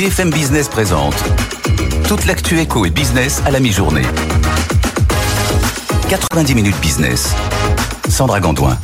BFM Business présente toute l'actu éco et business à la mi-journée. 90 minutes business. Sandra Gondouin.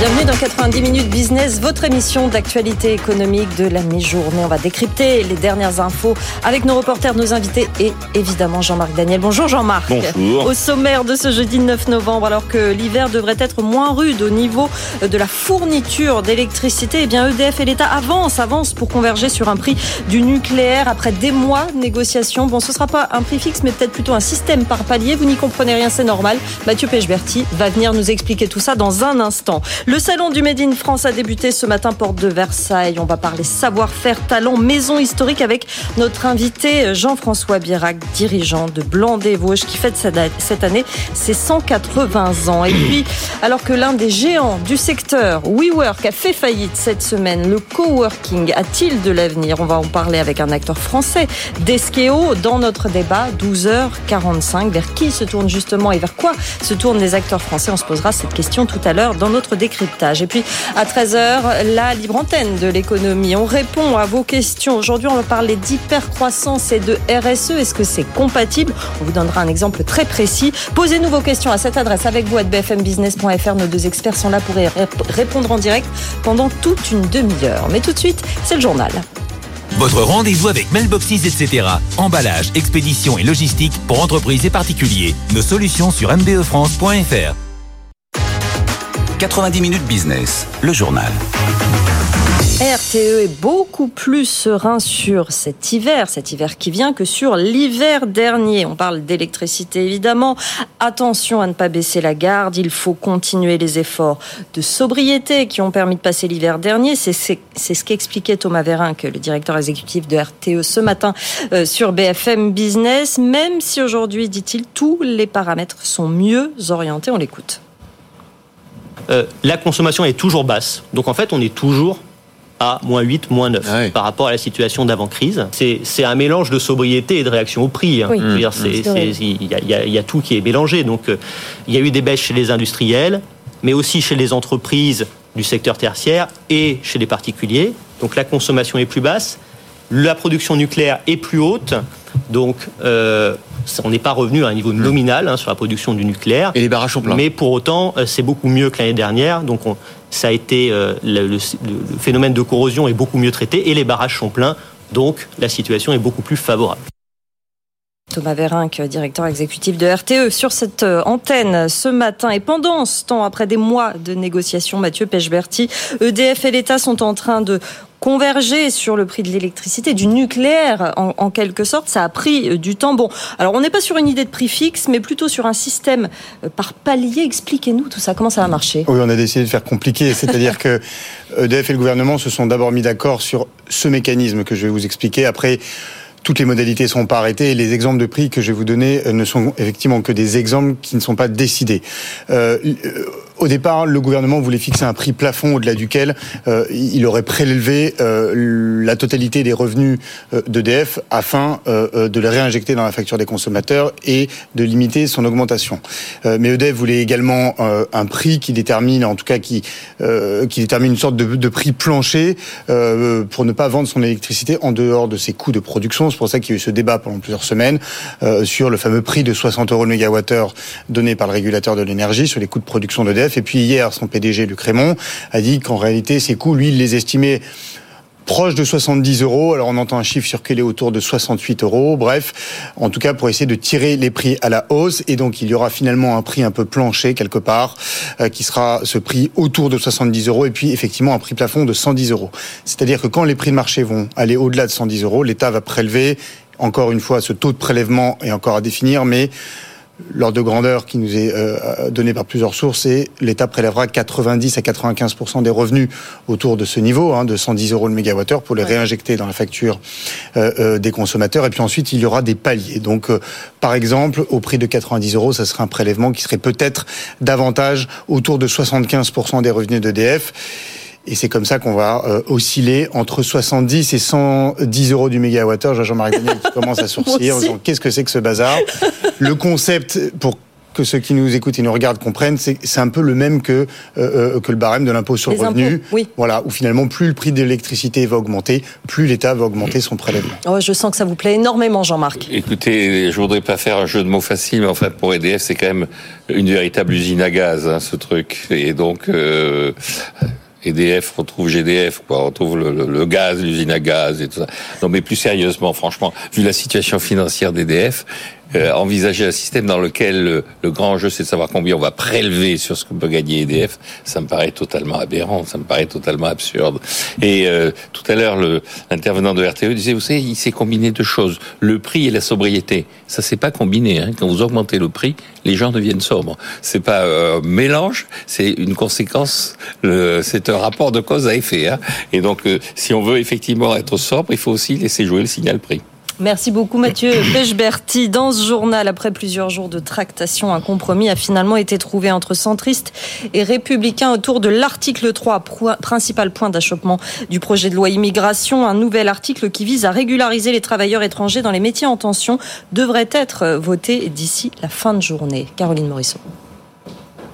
Bienvenue dans 90 minutes business, votre émission d'actualité économique de la mi-journée. On va décrypter les dernières infos avec nos reporters, nos invités et évidemment Jean-Marc Daniel. Bonjour Jean-Marc. Bonjour. Au sommaire de ce jeudi 9 novembre, alors que l'hiver devrait être moins rude au niveau de la fourniture d'électricité, eh bien EDF et l'État avancent, avancent pour converger sur un prix du nucléaire après des mois de négociations. Bon, ce sera pas un prix fixe, mais peut-être plutôt un système par palier. Vous n'y comprenez rien, c'est normal. Mathieu Pechberti va venir nous expliquer tout ça dans un instant. Le salon du Made in France a débuté ce matin, porte de Versailles. On va parler savoir-faire, talent, maison historique avec notre invité Jean-François Birac, dirigeant de Blanc des Vosges, qui fête cette année ses 180 ans. Et puis, alors que l'un des géants du secteur, WeWork, a fait faillite cette semaine, le coworking a-t-il de l'avenir? On va en parler avec un acteur français, Deskeo, dans notre débat 12h45. Vers qui se tourne justement et vers quoi se tournent les acteurs français? On se posera cette question tout à l'heure dans notre Et puis à 13h, la libre antenne de l'économie. On répond à vos questions. Aujourd'hui, on va parler d'hypercroissance et de RSE. Est-ce que c'est compatible? On vous donnera un exemple très précis. Posez-nous vos questions à cette adresse avec vous à bfmbusiness.fr. Nos deux experts sont là pour y répondre en direct pendant toute une demi-heure. Mais tout de suite, c'est le journal. Votre rendez-vous avec Mailboxes, etc. Emballage, expédition et logistique pour entreprises et particuliers. Nos solutions sur mbefrance.fr. 90 minutes business, le journal. RTE est beaucoup plus serein sur cet hiver, cet hiver qui vient, que sur l'hiver dernier. On parle d'électricité évidemment. Attention à ne pas baisser la garde. Il faut continuer les efforts de sobriété qui ont permis de passer l'hiver dernier. C'est ce qu'expliquait Thomas Vérin, que le directeur exécutif de RTE ce matin euh, sur BFM Business. Même si aujourd'hui, dit-il, tous les paramètres sont mieux orientés. On l'écoute. Euh, la consommation est toujours basse. Donc en fait, on est toujours à moins 8, moins 9 Ah par rapport à la situation d'avant-crise. C'est un mélange de sobriété et de réaction au prix. hein. Oui. Mmh. y, y il y a tout qui est mélangé. Donc euh, il y a eu des baisses chez les industriels, mais aussi chez les entreprises du secteur tertiaire et chez les particuliers. Donc la consommation est plus basse, la production nucléaire est plus haute. Donc euh, on n'est pas revenu à un niveau nominal hein, sur la production du nucléaire. Et les barrages sont pleins. Mais pour autant, euh, c'est beaucoup mieux que l'année dernière. Donc, on- ça a été euh, le, le- le phénomène de corrosion est beaucoup mieux traité et les barrages sont pleins. Donc, la situation est beaucoup plus favorable. Thomas Vérinck, directeur exécutif de RTE, sur cette euh, antenne ce matin. Et pendant ce temps, après des mois de négociations, Mathieu Pechberti, EDF et l'État sont en train de converger sur le prix de l'électricité, du nucléaire en, quelque sorte. Ça a pris euh, du temps. Bon, alors on n'est pas sur une idée de prix fixe, mais plutôt sur un système euh, par palier. Expliquez-nous tout ça, comment ça va marcher? Oui, on a décidé de faire compliqué. C'est-à-dire que EDF et le gouvernement se sont d'abord mis d'accord sur ce mécanisme que je vais vous expliquer. Après, toutes les modalités ne sont pas arrêtées et les exemples de prix que je vais vous donner euh, ne sont effectivement que des exemples qui ne sont pas décidés. Euh, euh, au départ, le gouvernement voulait fixer un prix plafond au-delà duquel euh, il aurait prélevé euh, la totalité des revenus euh, d'EDF afin euh, euh, de les réinjecter dans la facture des consommateurs et de limiter son augmentation. Mais EDF voulait également un prix qui détermine, en tout cas qui, qui détermine une sorte de, de prix plancher pour ne pas vendre son électricité en dehors de ses coûts de production. C'est pour ça qu'il y a eu ce débat pendant plusieurs semaines sur le fameux prix de 60 euros le mégawattheure donné par le régulateur de l'énergie sur les coûts de production d'EDF. Et puis hier, son PDG, Luc a dit qu'en réalité, ces coûts, lui, il les estimait proche de 70 euros. Alors on entend un chiffre circuler autour de 68 euros. Bref, en tout cas pour essayer de tirer les prix à la hausse. Et donc il y aura finalement un prix un peu plancher quelque part, euh, qui sera ce prix autour de 70 euros. Et puis effectivement un prix plafond de 110 euros. C'est-à-dire que quand les prix de marché vont aller au-delà de 110 euros, l'État va prélever encore une fois ce taux de prélèvement est encore à définir, mais l'ordre de grandeur qui nous est euh, donné par plusieurs sources, c'est l'État prélèvera 90 à 95% des revenus autour de ce niveau, hein, de 110 euros le mégawattheure, pour les Ouais. réinjecter dans la facture euh, euh, des consommateurs. Et puis ensuite, il y aura des paliers. Donc, euh, par exemple, au prix de 90 euros, ça serait un prélèvement qui serait peut-être davantage autour de 75% des revenus d'EDF. Et c'est comme ça qu'on va euh, osciller entre 70 et 110 euros du mégawattheure. Jean-Marie Daniel qui commence à sourciller en disant qu'est-ce que c'est que ce bazar? Le concept, pour que ceux qui nous écoutent et nous regardent comprennent, c'est un peu le même que, euh, euh, que le barème de l'impôt sur le revenu. oui. Voilà, où finalement, plus le prix de l'électricité va augmenter, plus l'État va augmenter son prélèvement. Oh, je sens que ça vous plaît énormément, Jean-Marc. Écoutez, je voudrais pas faire un jeu de mots facile, mais en fait, pour EDF, c'est quand même une véritable usine à gaz, hein, ce truc. Et donc, euh, EDF retrouve GDF, quoi, retrouve le, gaz, l'usine à gaz et tout ça. Non, mais plus sérieusement, franchement, vu la situation financière d'EDF, euh, envisager un système dans lequel le, grand jeu c'est de savoir combien on va prélever sur ce que peut gagner EDF, ça me paraît totalement aberrant, ça me paraît totalement absurde. Et euh, tout à l'heure, l'intervenant de RTE disait, vous savez, il s'est combiné deux choses, le prix et la sobriété. Ça s'est pas combiné. Hein. Quand vous augmentez le prix, les gens deviennent sobres. C'est pas euh, mélange, c'est une conséquence. C'est un rapport de cause à effet. Hein. Et donc, si on veut effectivement être sobre, il faut aussi laisser jouer le signal prix. Merci beaucoup Mathieu Pechberti. Dans ce journal, après plusieurs jours de tractation, un compromis a finalement été trouvé entre centristes et républicains autour de l'article 3, principal point d'achoppement du projet de loi immigration. Un nouvel article qui vise à régulariser les travailleurs étrangers dans les métiers en tension devrait être voté d'ici la fin de journée. Caroline Morisseau.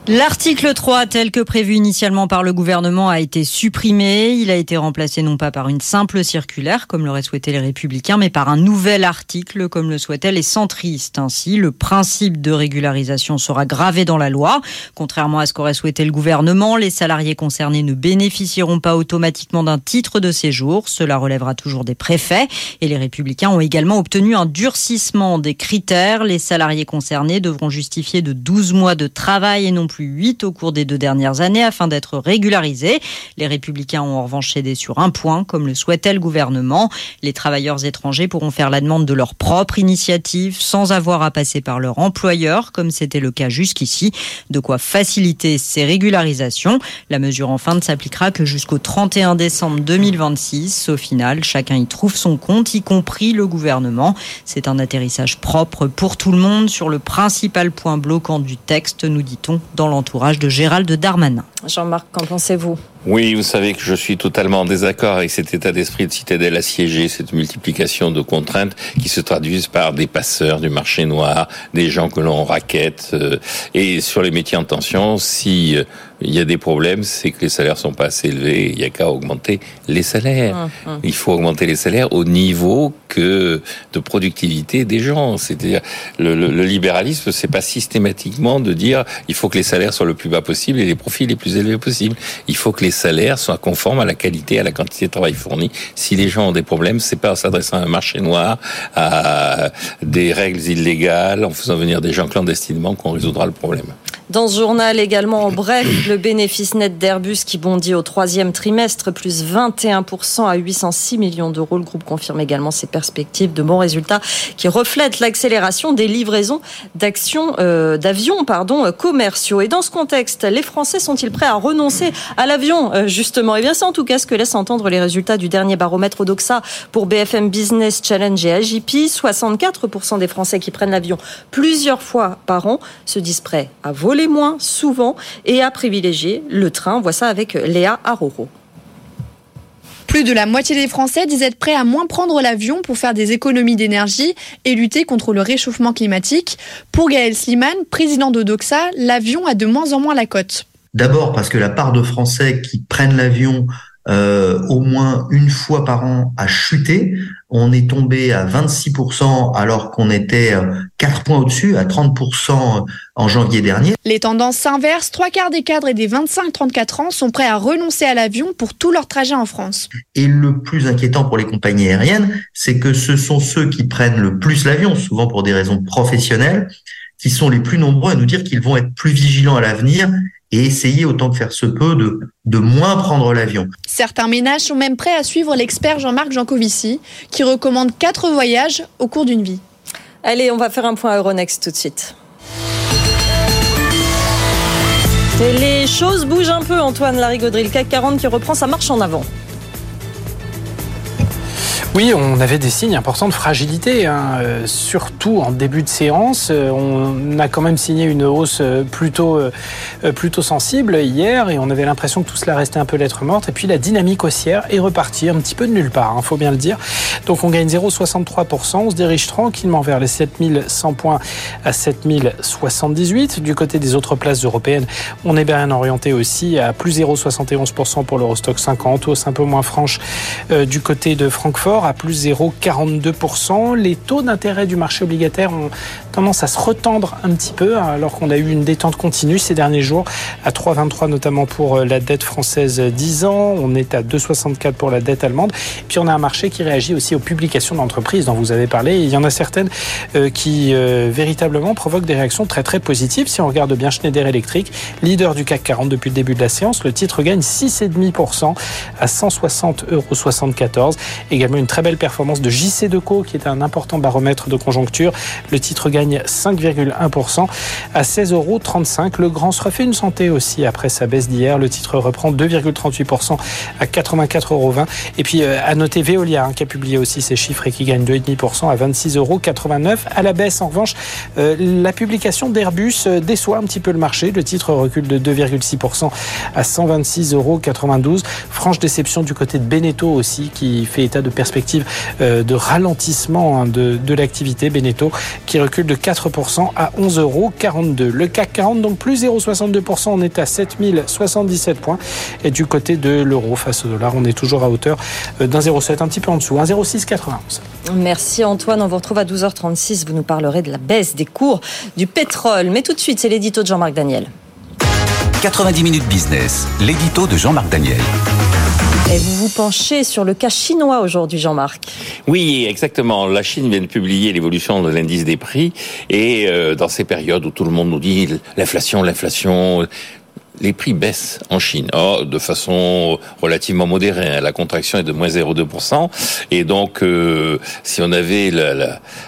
L'article 3, tel que prévu initialement par le gouvernement, a été supprimé. Il a été remplacé non pas par une simple circulaire, comme l'auraient souhaité les républicains, mais par un nouvel article, comme le souhaitaient les centristes. Ainsi, le principe de régularisation sera gravé dans la loi. Contrairement à ce qu'aurait souhaité le gouvernement, les salariés concernés ne bénéficieront pas automatiquement d'un titre de séjour. Cela relèvera toujours des préfets. Et les républicains ont également obtenu un durcissement des critères. Les salariés concernés devront justifier de 12 mois de travail et non plus 8 au cours des deux dernières années afin d'être régularisés. Les républicains ont en revanche cédé sur un point, comme le souhaitait le gouvernement. Les travailleurs étrangers pourront faire la demande de leur propre initiative sans avoir à passer par leur employeur, comme c'était le cas jusqu'ici. De quoi faciliter ces régularisations. La mesure enfin ne s'appliquera que jusqu'au 31 décembre 2026. Au final, chacun y trouve son compte, y compris le gouvernement. C'est un atterrissage propre pour tout le monde sur le principal point bloquant du texte, nous dit-on, dans l'entourage de Gérald Darmanin. Jean-Marc, qu'en pensez-vous? Oui, vous savez que je suis totalement en désaccord avec cet état d'esprit de citadelle assiégée, cette multiplication de contraintes qui se traduisent par des passeurs du marché noir, des gens que l'on raquette. Euh, et sur les métiers en tension, si euh, il y a des problèmes, c'est que les salaires sont pas assez élevés. Il y a qu'à augmenter les salaires. Hum, hum. Il faut augmenter les salaires au niveau que de productivité des gens. C'est-à-dire le, le, le libéralisme, c'est pas systématiquement de dire il faut que les salaires soient le plus bas possible et les profits les plus élevés possible. Il faut que les salaires soient conformes à la qualité, à la quantité de travail fourni. Si les gens ont des problèmes, c'est pas en s'adressant à un marché noir, à des règles illégales, en faisant venir des gens clandestinement qu'on résoudra le problème. Dans ce journal également, en bref, le bénéfice net d'Airbus qui bondit au troisième trimestre, plus 21% à 806 millions d'euros. Le groupe confirme également ses perspectives de bons résultats qui reflètent l'accélération des livraisons euh, d'avions, pardon, commerciaux. Et dans ce contexte, les Français sont-ils prêts à renoncer à l'avion, euh, justement? Eh bien, c'est en tout cas ce que laissent entendre les résultats du dernier baromètre Odoxa pour BFM Business Challenge et AGP. 64% des Français qui prennent l'avion plusieurs fois par an se disent prêts à voler les moins souvent et à privilégier le train. Voit ça avec Léa Aroro. Plus de la moitié des Français disent être prêts à moins prendre l'avion pour faire des économies d'énergie et lutter contre le réchauffement climatique. Pour Gaël Sliman, président de Doxa, l'avion a de moins en moins la cote. D'abord parce que la part de Français qui prennent l'avion euh, au moins une fois par an a chuté. On est tombé à 26% alors qu'on était 4 euh, points au-dessus, à 30% en janvier dernier. Les tendances s'inversent. Trois quarts des cadres et des 25-34 ans sont prêts à renoncer à l'avion pour tout leur trajet en France. Et le plus inquiétant pour les compagnies aériennes, c'est que ce sont ceux qui prennent le plus l'avion, souvent pour des raisons professionnelles, qui sont les plus nombreux à nous dire qu'ils vont être plus vigilants à l'avenir et essayer autant que faire se peut de, de moins prendre l'avion. Certains ménages sont même prêts à suivre l'expert Jean-Marc Jancovici qui recommande quatre voyages au cours d'une vie. Allez, on va faire un point à Euronext tout de suite. les choses bougent un peu, Antoine Larigauderie. Le CAC 40 qui reprend sa marche en avant. Oui, on avait des signes importants de fragilité, hein, euh, surtout en début de séance. Euh, on a quand même signé une hausse euh, plutôt, plutôt sensible hier et on avait l'impression que tout cela restait un peu lettre morte. Et puis la dynamique haussière est repartie un petit peu de nulle part, il hein, faut bien le dire. Donc on gagne 0,63%. On se dirige tranquillement vers les 7100 points à 7078. Du côté des autres places européennes, on est bien orienté aussi à plus 0,71% pour l'Eurostock 50, hausse un peu moins franche du côté de Francfort à plus 0,42%. Les taux d'intérêt du marché obligataire ont tendance à se retendre un petit peu alors qu'on a eu une détente continue ces derniers jours à 3,23 notamment pour euh, la dette française 10 ans. On est à 2,64 pour la dette allemande. Puis on a un marché qui réagit aussi aux publications d'entreprises dont vous avez parlé. il y en a certaines euh, qui véritablement provoquent des réactions très très positives. Si on regarde bien Schneider Electric, leader du CAC 40 depuis le début de la séance, le titre gagne 6,5% à 160,74 euros. Également une très belle performance de JC Deco, qui est un important baromètre de conjoncture. Le titre gagne 5,1% à 16,35 euros. Le grand se refait une santé aussi après sa baisse d'hier. Le titre reprend 2,38% à 84,20 euros. Et puis euh, à noter Veolia, hein, qui a publié aussi ses chiffres et qui gagne 2,5% à 26,89 euros. À la baisse, en revanche, euh, la publication d'Airbus euh, déçoit un petit peu le marché. Le titre recule de 2,6% à 126,92 euros. Franche déception du côté de Beneteau aussi, qui fait état de perspectives de ralentissement hein, de, de l'activité. Beneteau qui recule de 4% à 11,42 euros. Le CAC 40, donc plus 0,62%, on est à 7077 points. Et du côté de l'euro face au dollar, on est toujours à hauteur euh, d'un 0,7, un petit peu en dessous, 1,0691. Merci Antoine, on vous retrouve à 12h36. Vous nous parlerez de la baisse des cours du pétrole. Mais tout de suite, c'est l'édito de Jean-Marc Daniel. 90 minutes business, l'édito de Jean-Marc Daniel. Et vous vous penchez sur le cas chinois aujourd'hui, Jean-Marc. Oui, exactement. La Chine vient de publier l'évolution de l'indice des prix et euh, dans ces périodes où tout le monde nous dit l'inflation, l'inflation, les prix baissent en Chine, de façon relativement modérée. Hein. La contraction est de moins 0,2%. Et donc, euh, si on avait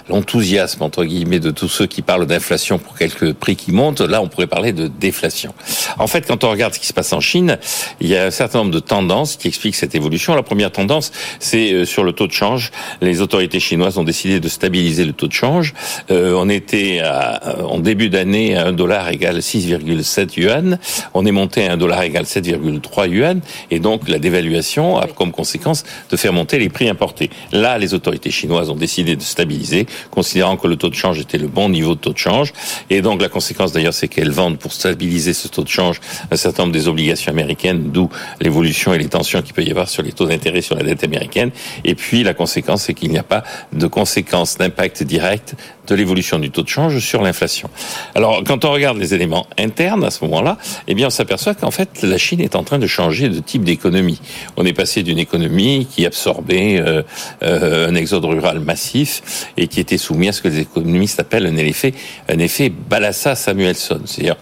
l'enthousiasme, entre guillemets, de tous ceux qui parlent d'inflation pour quelques prix qui montent, là, on pourrait parler de déflation. En fait, quand on regarde ce qui se passe en Chine, il y a un certain nombre de tendances qui expliquent cette évolution. La première tendance, c'est euh, sur le taux de change. Les autorités chinoises ont décidé de stabiliser le taux de change. Euh, on était à, en début d'année à 1 dollar égale 6,7 yuan est monté à un dollar égal 7,3 yuan, et donc la dévaluation a comme conséquence de faire monter les prix importés. Là, les autorités chinoises ont décidé de stabiliser, considérant que le taux de change était le bon niveau de taux de change, et donc la conséquence d'ailleurs, c'est qu'elles vendent pour stabiliser ce taux de change un certain nombre des obligations américaines, d'où l'évolution et les tensions qu'il peut y avoir sur les taux d'intérêt sur la dette américaine. Et puis la conséquence, c'est qu'il n'y a pas de conséquences d'impact direct de l'évolution du taux de change sur l'inflation. Alors, quand on regarde les éléments internes à ce moment-là, eh bien, on s'aperçoit qu'en fait, la Chine est en train de changer de type d'économie. On est passé d'une économie qui absorbait euh, euh, un exode rural massif et qui était soumis à ce que les économistes appellent un effet, un effet Balassa-Samuelson. C'est-à-dire,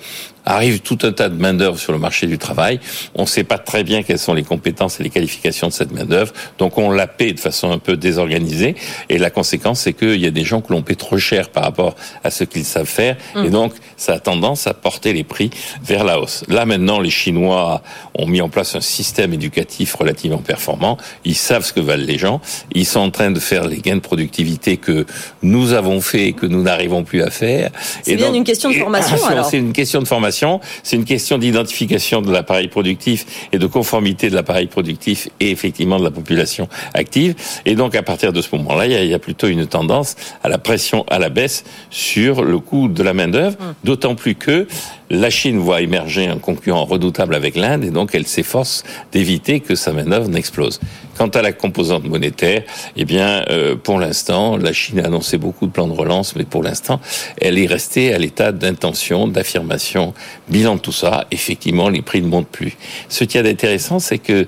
arrive tout un tas de main-d'œuvre sur le marché du travail. On ne sait pas très bien quelles sont les compétences et les qualifications de cette main-d'œuvre. Donc on la paie de façon un peu désorganisée. Et la conséquence, c'est qu'il y a des gens que l'on paie trop cher par rapport à ce qu'ils savent faire. Et mmh. donc, ça a tendance à porter les prix vers la hausse. Là, maintenant, les Chinois ont mis en place un système éducatif relativement performant. Ils savent ce que valent les gens. Ils sont en train de faire les gains de productivité que nous avons fait et que nous n'arrivons plus à faire. C'est bien une question de formation, alors. C'est une question de formation c'est une question d'identification de l'appareil productif et de conformité de l'appareil productif et effectivement de la population active. Et donc à partir de ce moment-là, il y, a, plutôt une tendance à la pression à la baisse sur le coût de la main d'œuvre, hum. d'autant plus que la Chine voit émerger un concurrent redoutable avec l'Inde et donc elle s'efforce d'éviter que sa main-d'œuvre n'explose. Quant à la composante monétaire, eh bien, euh, pour l'instant, la Chine a annoncé beaucoup de plans de relance, mais pour l'instant, elle est restée à l'état d'intention, d'affirmation. Bilan de tout ça, effectivement, les prix ne montent plus. Ce qui est intéressant, c'est que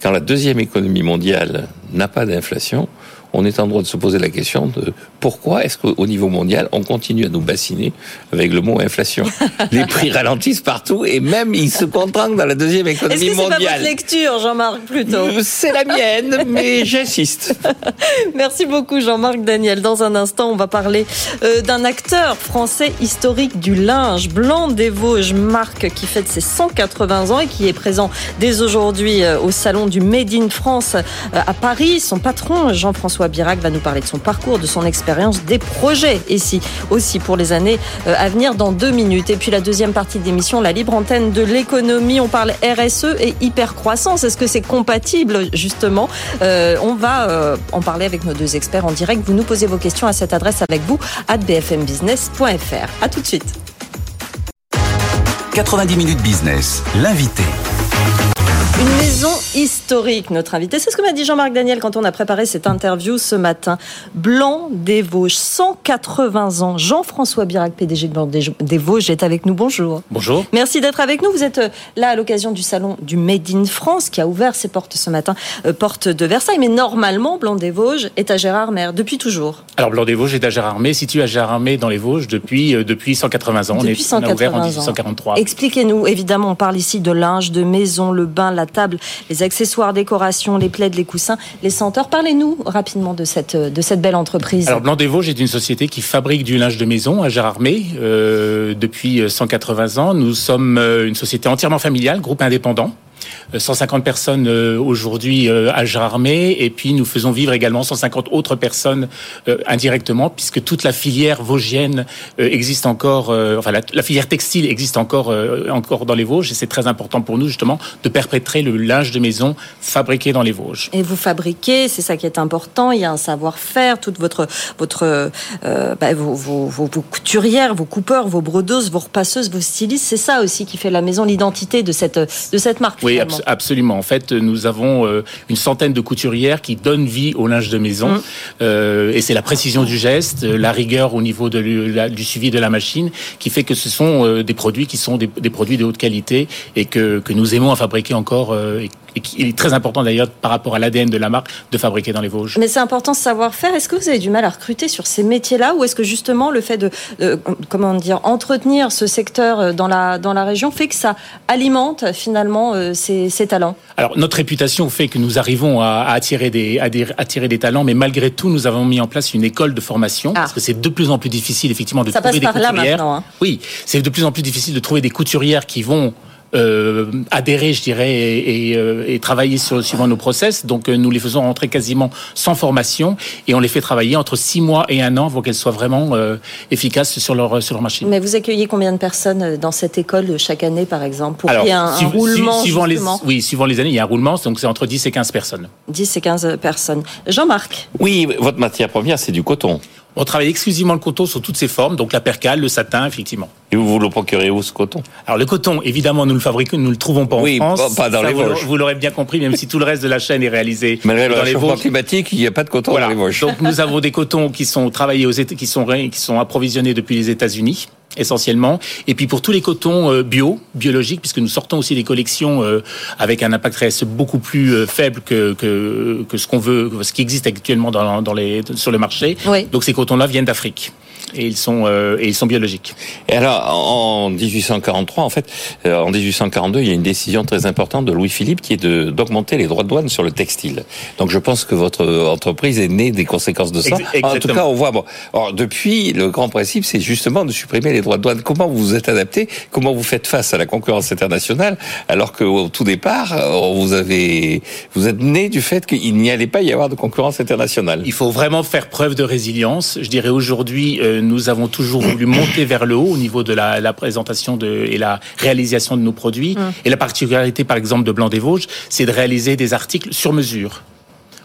quand la deuxième économie mondiale n'a pas d'inflation, on est en droit de se poser la question de pourquoi est-ce qu'au niveau mondial, on continue à nous bassiner avec le mot inflation Les prix ralentissent partout et même ils se contractent dans la deuxième économie mondiale. C'est pas votre lecture, Jean-Marc, plutôt euh, C'est la mienne, mais j'insiste. Merci beaucoup, Jean-Marc Daniel. Dans un instant, on va parler euh, d'un acteur français historique du linge, Blanc des Vosges, marque qui fête ses 180 ans et qui est présent dès aujourd'hui euh, au salon du Made in France à Paris. Son patron, Jean-François Birac, va nous parler de son parcours, de son expérience, des projets ici aussi pour les années euh, à venir dans deux minutes. Et puis la deuxième partie de l'émission, la libre antenne de l'économie. On parle RSE et hypercroissance. Est-ce que c'est compatible justement? Euh, On va euh, en parler avec nos deux experts en direct. Vous nous posez vos questions à cette adresse avec vous à bfmbusiness.fr. À tout de suite. 90 minutes business, l'invité. Une maison historique, notre invité. C'est ce que m'a dit Jean-Marc Daniel quand on a préparé cette interview ce matin. Blanc des Vosges, 180 ans. Jean-François Birac, PDG de Blanc des Vosges, est avec nous. Bonjour. Bonjour. Merci d'être avec nous. Vous êtes euh, là à l'occasion du salon du Made in France qui a ouvert ses portes ce matin, euh, porte de Versailles. Mais normalement, Blanc des Vosges est à Gérardmer depuis toujours. Alors Blanc des Vosges est à Gérardmer, situé à Gérardmer dans les Vosges depuis, euh, depuis 180 ans. Depuis 180 on a ouvert en ans. 1843. Expliquez-nous. Évidemment, on parle ici de linge, de maison, le bain, la table, les accessoires, décorations, les plaides, les coussins, les senteurs. Parlez-nous rapidement de cette, belle entreprise. Alors Blanc des est une société qui fabrique du linge de maison à Gérardmer euh, depuis 180 ans. Nous sommes euh, une société entièrement familiale, groupe indépendant. 150 personnes euh, aujourd'hui euh, à Gérardmer et puis nous faisons vivre également 150 autres personnes euh, indirectement puisque toute la filière vosgienne existe encore, enfin la, filière textile existe encore encore dans les Vosges et c'est très important pour nous justement de perpétrer le linge de maison fabriqué dans les Vosges. Et vous fabriquez, c'est ça qui est important. Il y a un savoir-faire, toute votre votre bah, vos, vos, vos, couturières, vos coupeurs, vos brodeuses, vos repasseuses, vos stylistes. C'est ça aussi qui fait la maison, l'identité de cette de cette marque. Oui, absolument. En fait, nous avons euh, une centaine de couturières qui donnent vie au linge de maison. Mmh. Euh, et c'est la précision du geste, la rigueur au niveau de, du suivi de la machine qui fait que ce sont euh, des produits qui sont des, des, produits de haute qualité et que, que nous aimons à fabriquer encore et et qui est très important d'ailleurs par rapport à l'ADN de la marque de fabriquer dans les Vosges. Mais c'est important ce savoir-faire. Est-ce que vous avez du mal à recruter sur ces métiers-là ou est-ce que justement le fait de, comment dire entretenir ce secteur euh, dans la dans la région fait que ça alimente finalement euh, ces, ces, talents? Alors notre réputation fait que nous arrivons à, attirer des à attirer des talents, mais malgré tout nous avons mis en place une école de formation ah. parce que c'est de plus en plus difficile effectivement de ça trouver passe des par couturières. Là maintenant, hein. Oui, c'est de plus en plus difficile de trouver des couturières qui vont euh, adhérer, je dirais, et, et, euh, et, travailler sur, suivant nos process. Donc euh, nous les faisons rentrer quasiment sans formation et on les fait travailler entre six mois et un an pour qu'elles soient vraiment euh, efficaces sur leur sur leur machine. Mais vous accueillez combien de personnes dans cette école chaque année, par exemple, pour qu'il y ait un, un roulement suivant les, Oui, suivant les années, il y a un roulement, donc c'est entre 10 et 15 personnes. 10 et 15 personnes. Jean-Marc. Oui, votre matière première, c'est du coton. On travaille exclusivement le coton sous toutes ses formes, donc la percale, le satin, effectivement. Et vous vous le procurez où ce coton? Alors le coton, évidemment, nous le fabriquons, nous le trouvons pas en oui, France. pas dans Ça, les Vosges. Vous l'aurez bien compris, même si tout le reste de la chaîne est réalisé Malgré le dans les réchauffement Vosges. climatique, il n'y a pas de coton Voilà. dans les Vosges. Donc nous avons des cotons qui sont travaillés aux qui sont qui sont approvisionnés depuis les États-Unis essentiellement. Et puis pour tous les cotons euh, bio biologiques puisque nous sortons aussi des collections euh, avec un impact RSE beaucoup plus euh, faible que, que que ce qu'on veut ce qui existe actuellement dans, dans les sur le marché. Oui. donc ces cotons là viennent d'Afrique et ils sont euh, et ils sont biologiques Et alors, en 1843, en fait, euh, en 1842, il y a une décision très importante de Louis-Philippe qui est de d'augmenter les droits de douane sur le textile. Donc, je pense que votre entreprise est née des conséquences de ça. En tout cas, on voit. Bon, alors depuis, le grand principe, c'est justement de supprimer les droits de douane. Comment vous vous êtes adapté? Comment vous faites face à la concurrence internationale? Alors que au tout départ, euh, vous avez, vous êtes né du fait qu'il n'y allait pas y avoir de concurrence internationale. Il faut vraiment faire preuve de résilience. Je dirais aujourd'hui, euh, nous avons toujours voulu monter vers le haut au niveau de la, la présentation de, et la réalisation de nos produits. Et la particularité, par exemple, de Blanc des Vosges, c'est de réaliser des articles sur mesure.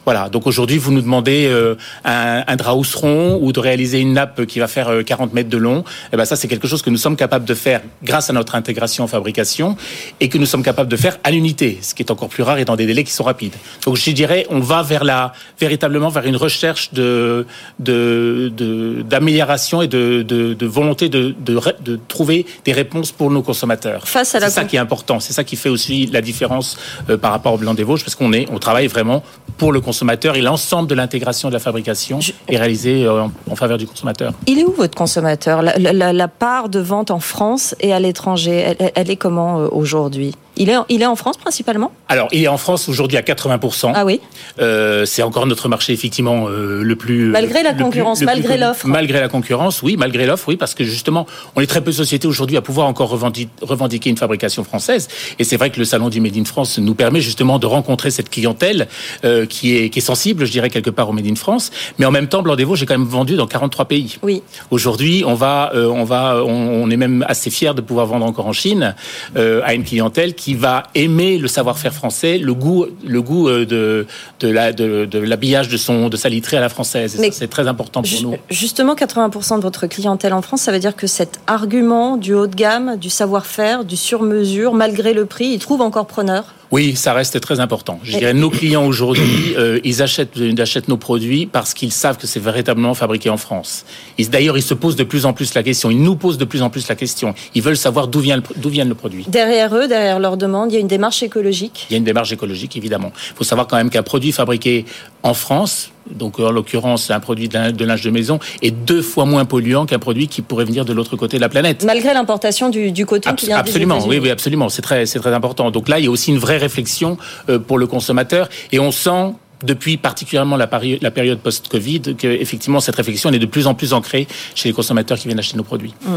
Voilà, donc aujourd'hui, vous nous demandez euh, un, un ou de réaliser une nappe qui va faire euh, 40 mètres de long. Et ben ça, c'est quelque chose que nous sommes capables de faire grâce à notre intégration en fabrication et que nous sommes capables de faire à l'unité, ce qui est encore plus rare et dans des délais qui sont rapides. Donc je dirais, on va vers la véritablement vers une recherche de de de- d'amélioration et de, de, de volonté de, de trouver des réponses pour nos consommateurs. Face à la C'est ça qui est important. C'est ça qui fait aussi la différence euh, par rapport au blanc des Vosges, parce qu'on est, on travaille vraiment pour le consommateur et l'ensemble de l'intégration de la fabrication est réalisée euh, en, en faveur du consommateur. Il est où votre consommateur? La, la- la part de vente en France et à l'étranger, elle, elle est comment euh, aujourd'hui? Il est, il est en France principalement Alors, il est en France aujourd'hui à 80%. Ah oui euh, C'est encore notre marché, effectivement, euh, le plus... Malgré la concurrence, malgré l'offre Malgré la concurrence, oui, malgré l'offre, oui, parce que justement, on est très peu de sociétés aujourd'hui à pouvoir encore revendiquer une fabrication française. Et c'est vrai que le salon du Made in France nous permet justement de rencontrer cette clientèle euh, qui, est, qui est sensible, je dirais, quelque part au Made in France. Mais en même temps, Blanc des Vosges est quand même vendu dans 43 pays. Oui. Aujourd'hui, on va, euh, on va, on, est même assez fiers de pouvoir vendre encore en Chine euh, à une clientèle qui va aimer le savoir-faire français, le goût, le goût euh, de, de la, de, de l'habillage de son, de sa literie à la française. Et c'est très important pour nous. Justement, 80% de votre clientèle en France, ça veut dire que cet argument du haut de gamme, du savoir-faire, du sur-mesure, malgré le prix, il trouve encore preneur? Oui, ça reste très important. Je dirais, nos clients aujourd'hui, euh, ils, achètent, ils achètent nos produits parce qu'ils savent que c'est véritablement fabriqué en France. D'ailleurs, ils se posent de plus en plus la question, ils nous posent de plus en plus la question. Ils veulent savoir d'où vient, d'où vient le produit. Derrière eux, derrière leur demande, il y a une démarche écologique Il y a une démarche écologique, évidemment. Il faut savoir quand même qu'un produit fabriqué en France, donc en l'occurrence un produit de linge de maison, est deux fois moins polluant qu'un produit qui pourrait venir de l'autre côté de la planète. Malgré l'importation du, du, coton qui vient Absolument, oui, oui, absolument. C'est très, c'est très important. Donc là, il y a aussi une vraie réflexion euh, pour le consommateur et on sent depuis particulièrement la, période post-Covid, que effectivement cette réflexion est de plus en plus ancrée chez les consommateurs qui viennent acheter nos produits. Mmh.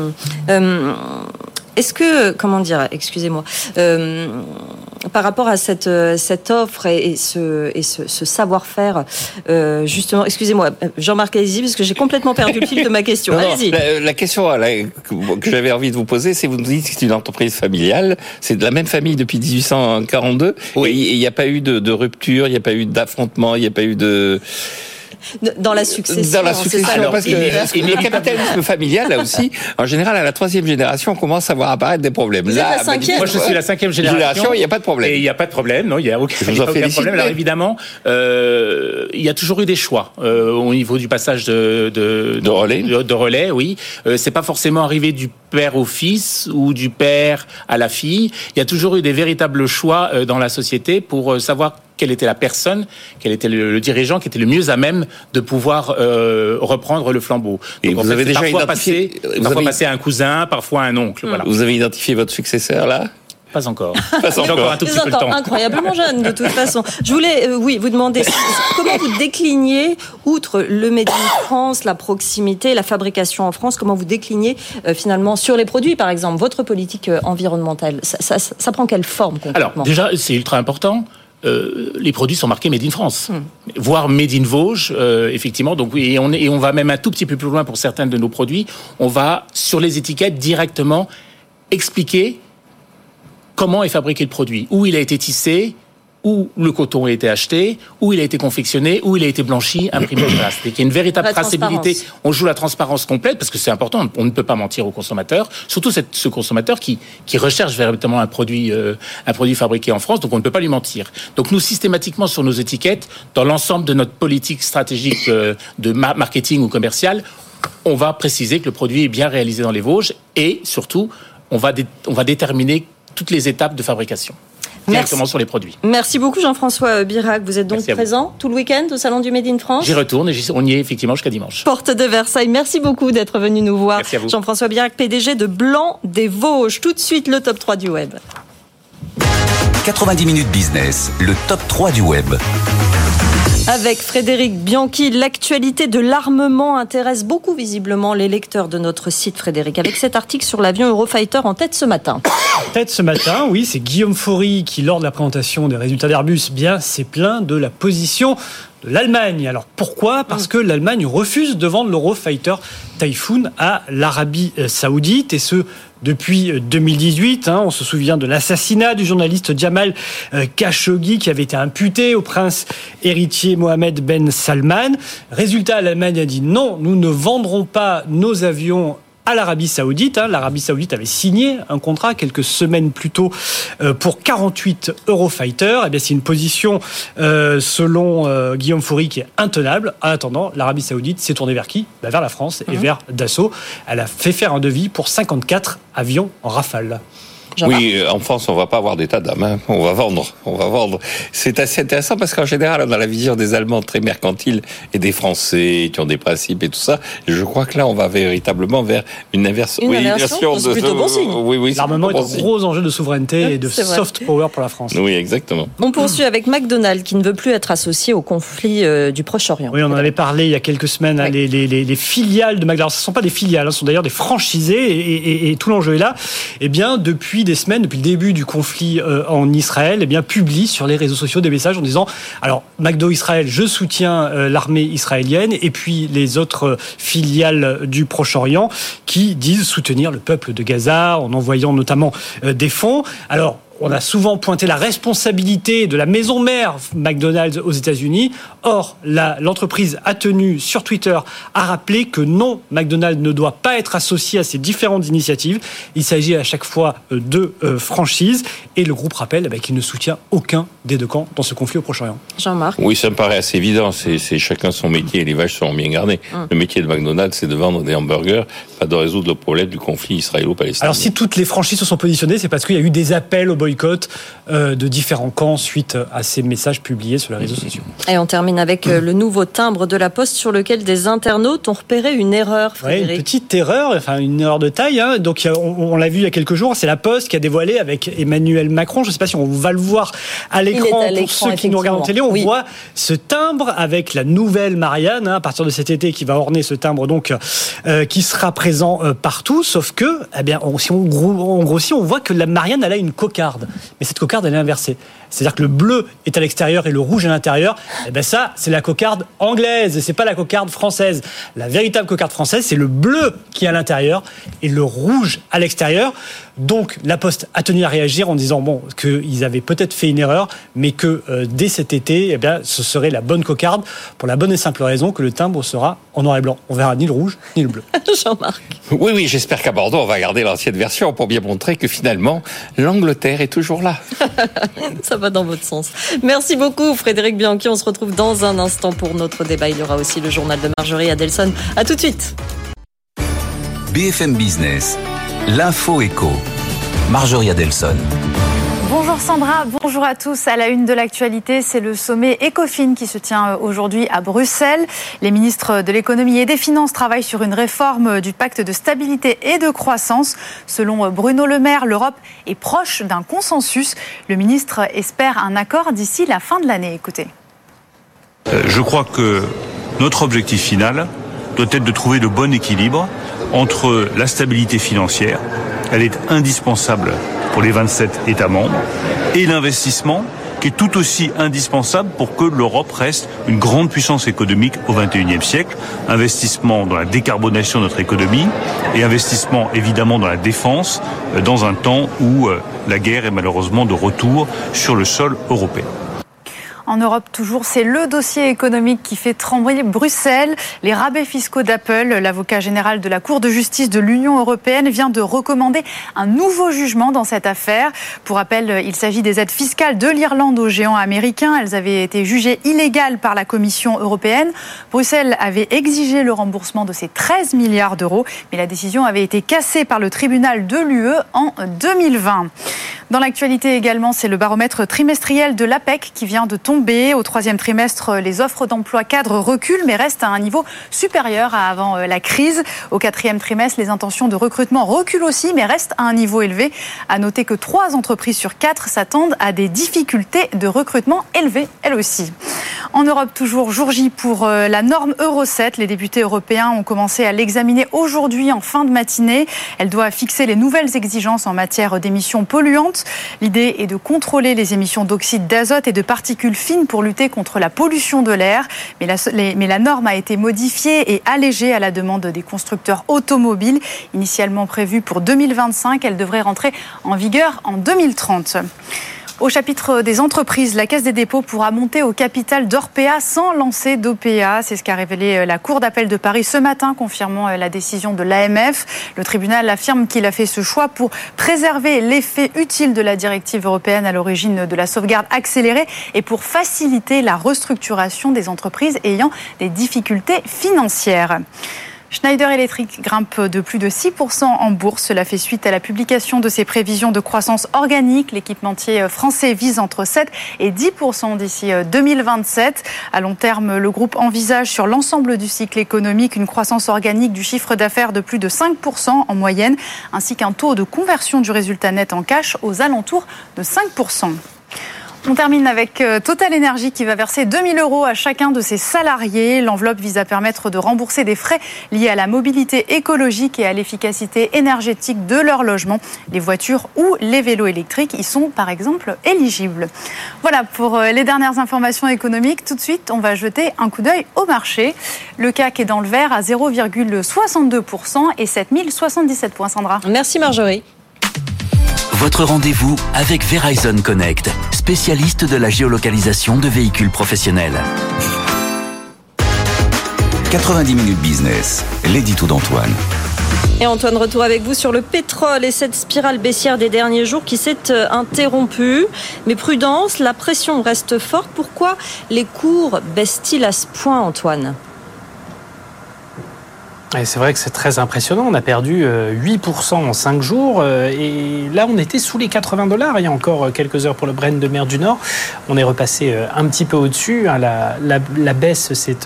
Euh, est-ce que, comment dire, excusez-moi, euh, par rapport à cette, euh, cette offre et, ce, et ce, ce savoir-faire, euh, justement, excusez-moi, Jean-Marc Azizi, parce que j'ai complètement perdu le fil de ma question. Allez-y. La, la, question que j'avais envie de vous poser, c'est vous nous dites que c'est une entreprise familiale, c'est de la même famille depuis 1842, oui. et il n'y a pas eu de, de rupture, il n'y a pas eu d'affrontement, il n'y a pas eu de dans la succession. Dans la succession, parce que le capitalisme familial, là aussi, en général, à la troisième génération, on commence à voir apparaître des problèmes. Vous là, êtes la cinquième. Moi, je suis la cinquième génération. Il n'y a pas de problème. Et il n'y a pas de problème, non, il n'y a aucun, y a aucun problème. Alors évidemment, euh, il y a toujours eu des choix euh, au niveau du passage de, de, de relais. De, de relais, oui. Euh, c'est pas forcément arrivé du père au fils ou du père à la fille. Il y a toujours eu des véritables choix euh, dans la société pour euh, savoir quelle était la personne, quel était le, dirigeant qui était le mieux à même de pouvoir euh, reprendre le flambeau. Et vous avez déjà parfois passé, parfois passé à un cousin, parfois à un oncle. Voilà. Vous avez identifié votre successeur là? Pas encore. Pas encore. encore un tout petit peu le temps. Incroyablement jeune, de toute façon. Je voulais, euh, oui, vous demander comment vous décliniez, outre le Made in France, la proximité, la fabrication en France, comment vous décliniez euh, finalement sur les produits, par exemple, votre politique environnementale? Ça, ça, ça, prend quelle forme concrètement? Alors, déjà, c'est ultra important. Euh, les produits sont marqués Made in France, hmm. voire Made in Vosges, euh, effectivement. Donc oui, et on, et on va même un tout petit peu plus loin pour certains de nos produits. On va sur les étiquettes directement expliquer comment est fabriqué le produit, où il a été tissé, où le coton a été acheté, où il a été confectionné, où il a été blanchi, imprimé. place. Il y a une véritable traçabilité. On joue la transparence complète parce que c'est important. On ne peut pas mentir au consommateur, surtout ce consommateur qui, qui recherche véritablement un produit, euh, un produit fabriqué en France. Donc on ne peut pas lui mentir. Donc nous systématiquement sur nos étiquettes, dans l'ensemble de notre politique stratégique euh, de marketing ou commercial, on va préciser que le produit est bien réalisé dans les Vosges et surtout on va, on va déterminer toutes les étapes de fabrication directement sur les produits. Merci beaucoup Jean-François Birac. Vous êtes donc présent tout le week-end au Salon du Made in France J'y retourne et on y est effectivement jusqu'à dimanche. Porte de Versailles. Merci beaucoup d'être venu nous voir. Jean-François Birac, PDG de Blanc des Vosges. Tout de suite le top 3 du web. 90 minutes business, le top 3 du web. Avec Frédéric Bianchi, l'actualité de l'armement intéresse beaucoup visiblement les lecteurs de notre site, Frédéric, avec cet article sur l'avion Eurofighter en tête ce matin. Tête ce matin, oui, c'est Guillaume Faury qui, lors de la présentation des résultats d'Airbus, bien, s'est plaint de la position de l'Allemagne. Alors pourquoi? Parce que l'Allemagne refuse de vendre l'Eurofighter Typhoon à l'Arabie saoudite et ce depuis 2018. Hein, on se souvient de l'assassinat du journaliste Jamal euh, Khashoggi qui avait été imputé au prince héritier Mohamed Ben Salman. Résultat, l'Allemagne a dit non, nous ne vendrons pas nos avions à l'Arabie Saoudite. Hein. L'Arabie Saoudite avait signé un contrat quelques semaines plus tôt euh, pour 48 Eurofighter. Eh bien, c'est une position, euh, selon euh, Guillaume Foury, qui est intenable. En attendant, l'Arabie Saoudite s'est tournée vers qui? Bah, Vers la France et mhm. vers Dassault. Elle a fait faire un devis pour 54 avions en rafale. Oui, euh, en France, on va pas avoir d'état d'âme. Hein. On va vendre, on va vendre. C'est assez intéressant parce qu'en général, on a la vision des Allemands très mercantile et des Français qui ont des principes et tout ça. Et je crois que là, on va véritablement vers une inversion. Une oui, inversion, c'est plutôt bon signe. Oui, oui. L'armement est bon un signe. gros enjeu de souveraineté et de C'est vrai. soft power pour la France. Oui, exactement. On poursuit avec McDonald's qui ne veut plus être associé au conflit euh, du Proche-Orient. Oui, on en avait parlé il y a quelques semaines. hein, les, les- les- les filiales de McDonald's, ce ne sont pas des filiales, hein, ce sont d'ailleurs des franchisés, et, et- et tout l'enjeu est là. Eh bien, depuis des semaines, depuis le début du conflit euh, en Israël, eh bien, publient sur les réseaux sociaux des messages en disant alors McDo Israël, je soutiens euh, l'armée israélienne, et puis les autres euh, filiales du Proche-Orient qui disent soutenir le peuple de Gaza en envoyant notamment des fonds. Alors on a souvent pointé la responsabilité de la maison mère McDonald's aux États-Unis. Or, l'entreprise a tenu sur Twitter à rappeler que non, McDonald's ne doit pas être associé à ces différentes initiatives. Il s'agit à chaque fois euh, de euh, franchises. Et le groupe rappelle ben, qu'il ne soutient aucun des deux camps dans ce conflit au Proche-Orient. Jean-Marc. Oui, ça me paraît assez évident. C'est c'est chacun son métier et les vaches sont bien gardées. Hum. Le métier de McDonald's, c'est de vendre des hamburgers, pas de résoudre le problème du conflit israélo-palestinien. Alors, si toutes les franchises se sont positionnées, c'est parce qu'il y a eu des appels au boycott euh, de différents camps suite à ces messages publiés sur les réseaux sociaux. Et on termine avec euh, le nouveau timbre de la Poste sur lequel des internautes ont repéré une erreur, Ouais, une petite erreur, enfin une erreur de taille. hein. Donc on, on l'a vu il y a quelques jours, c'est la Poste qui a dévoilé avec Emmanuel Macron. Je ne sais pas si on va le voir à l'écran pour ceux qui nous regardent en télé. On. Oui. voit ce timbre avec la nouvelle Marianne hein, à partir de cet été qui va orner ce timbre donc euh, qui sera présent euh, partout. Sauf que, eh bien, on- si on grossit, on voit que la Marianne elle a une cocarde, mais cette cocarde elle est inversée. C'est-à-dire que le bleu est à l'extérieur et le rouge à l'intérieur. Eh ben ça, c'est la cocarde anglaise et c'est pas la cocarde française. La véritable cocarde française, c'est le bleu qui est à l'intérieur et le rouge à l'extérieur. Donc la Poste a tenu à réagir en disant bon qu'ils avaient peut-être fait une erreur, mais que euh, dès cet été, eh bien, ce serait la bonne cocarde pour la bonne et simple raison que le timbre sera en noir et blanc. On verra ni le rouge ni le bleu. Jean-Marc. Oui, oui, j'espère qu'à Bordeaux, on va garder l'ancienne version pour bien montrer que finalement, l'Angleterre est toujours là. Ça dans votre sens. Merci beaucoup, Frédéric Bianchi. On se retrouve dans un instant pour notre débat. Il y aura aussi le journal de Marjorie Adelson. À tout de suite. BFM Business, l'info éco. Marjorie Adelson. Bonjour Sandra, bonjour à tous. À la une de l'actualité, c'est le sommet ECOFIN qui se tient aujourd'hui à Bruxelles. Les ministres de l'économie et des finances travaillent sur une réforme du pacte de stabilité et de croissance. Selon Bruno Le Maire, l'Europe est proche d'un consensus. Le ministre espère un accord d'ici la fin de l'année. Écoutez. Euh, Je crois que notre objectif final doit être de trouver le bon équilibre entre la stabilité financière, elle est indispensable pour les 27 États membres, et l'investissement qui est tout aussi indispensable pour que l'Europe reste une grande puissance économique au XXIe siècle. Investissement dans la décarbonation de notre économie et investissement évidemment dans la défense euh, dans un temps où euh, la guerre est malheureusement de retour sur le sol européen. En Europe, toujours, c'est le dossier économique qui fait trembler Bruxelles. Les rabais fiscaux d'Apple, l'avocat général de la Cour de justice de l'Union européenne, vient de recommander un nouveau jugement dans cette affaire. Pour rappel, il s'agit des aides fiscales de l'Irlande aux géants américains. Elles avaient été jugées illégales par la Commission européenne. Bruxelles avait exigé le remboursement de ces 13 milliards d'euros, mais la décision avait été cassée par le tribunal de l'UE en 2020. Dans l'actualité également, c'est le baromètre trimestriel de l'APEC qui vient de tomber. Au troisième trimestre, les offres d'emploi cadres reculent, mais restent à un niveau supérieur à avant euh, la crise. Au quatrième trimestre, les intentions de recrutement reculent aussi, mais restent à un niveau élevé. À noter que trois entreprises sur quatre s'attendent à des difficultés de recrutement élevées, elles aussi. En Europe, toujours jour J pour euh, la norme Euro 7. Les députés européens ont commencé à l'examiner aujourd'hui en fin de matinée. Elle doit fixer les nouvelles exigences en matière d'émissions polluantes. L'idée est de contrôler les émissions d'oxyde d'azote et de particules fines pour lutter contre la pollution de l'air. Mais la, mais la norme a été modifiée et allégée à la demande des constructeurs automobiles. Initialement prévue pour 2025, elle devrait rentrer en vigueur en 2030. Au chapitre des entreprises, la Caisse des dépôts pourra monter au capital d'Orpea sans lancer d'OPA. C'est ce qu'a révélé euh, la Cour d'appel de Paris ce matin, confirmant euh, la décision de l'AMF. Le tribunal affirme qu'il a fait ce choix pour préserver l'effet utile de la directive européenne à l'origine de la sauvegarde accélérée et pour faciliter la restructuration des entreprises ayant des difficultés financières. Schneider Electric grimpe de plus de 6% en bourse. Cela fait suite à la publication de ses prévisions de croissance organique. L'équipementier français vise entre 7 et 10% d'ici 2027. À long terme, le groupe envisage sur l'ensemble du cycle économique une croissance organique du chiffre d'affaires de plus de 5% en moyenne, ainsi qu'un taux de conversion du résultat net en cash aux alentours de 5%. On termine avec euh, Total Energy qui va verser 2000 euros à chacun de ses salariés. L'enveloppe vise à permettre de rembourser des frais liés à la mobilité écologique et à l'efficacité énergétique de leur logement. Les voitures ou les vélos électriques y sont par exemple éligibles. Voilà pour euh, les dernières informations économiques. Tout de suite, on va jeter un coup d'œil au marché. Le CAC est dans le vert à 0,62% et 7077 points, Sandra. Merci Marjorie. Votre rendez-vous avec Verizon Connect, spécialiste de la géolocalisation de véhicules professionnels. 90 minutes business, l'édito d'Antoine. Et Antoine, retour avec vous sur le pétrole et cette spirale baissière des derniers jours qui s'est euh, interrompue. Mais prudence, la pression reste forte. Pourquoi les cours baissent-ils à ce point, Antoine? C'est vrai que c'est très impressionnant. On a perdu 8% euh, en 5 jours. Euh, et là, on était sous les 80 dollars il y a encore euh, quelques heures pour le Brent de mer du Nord. On est repassé un petit peu au-dessus. Hein. La, baisse s'est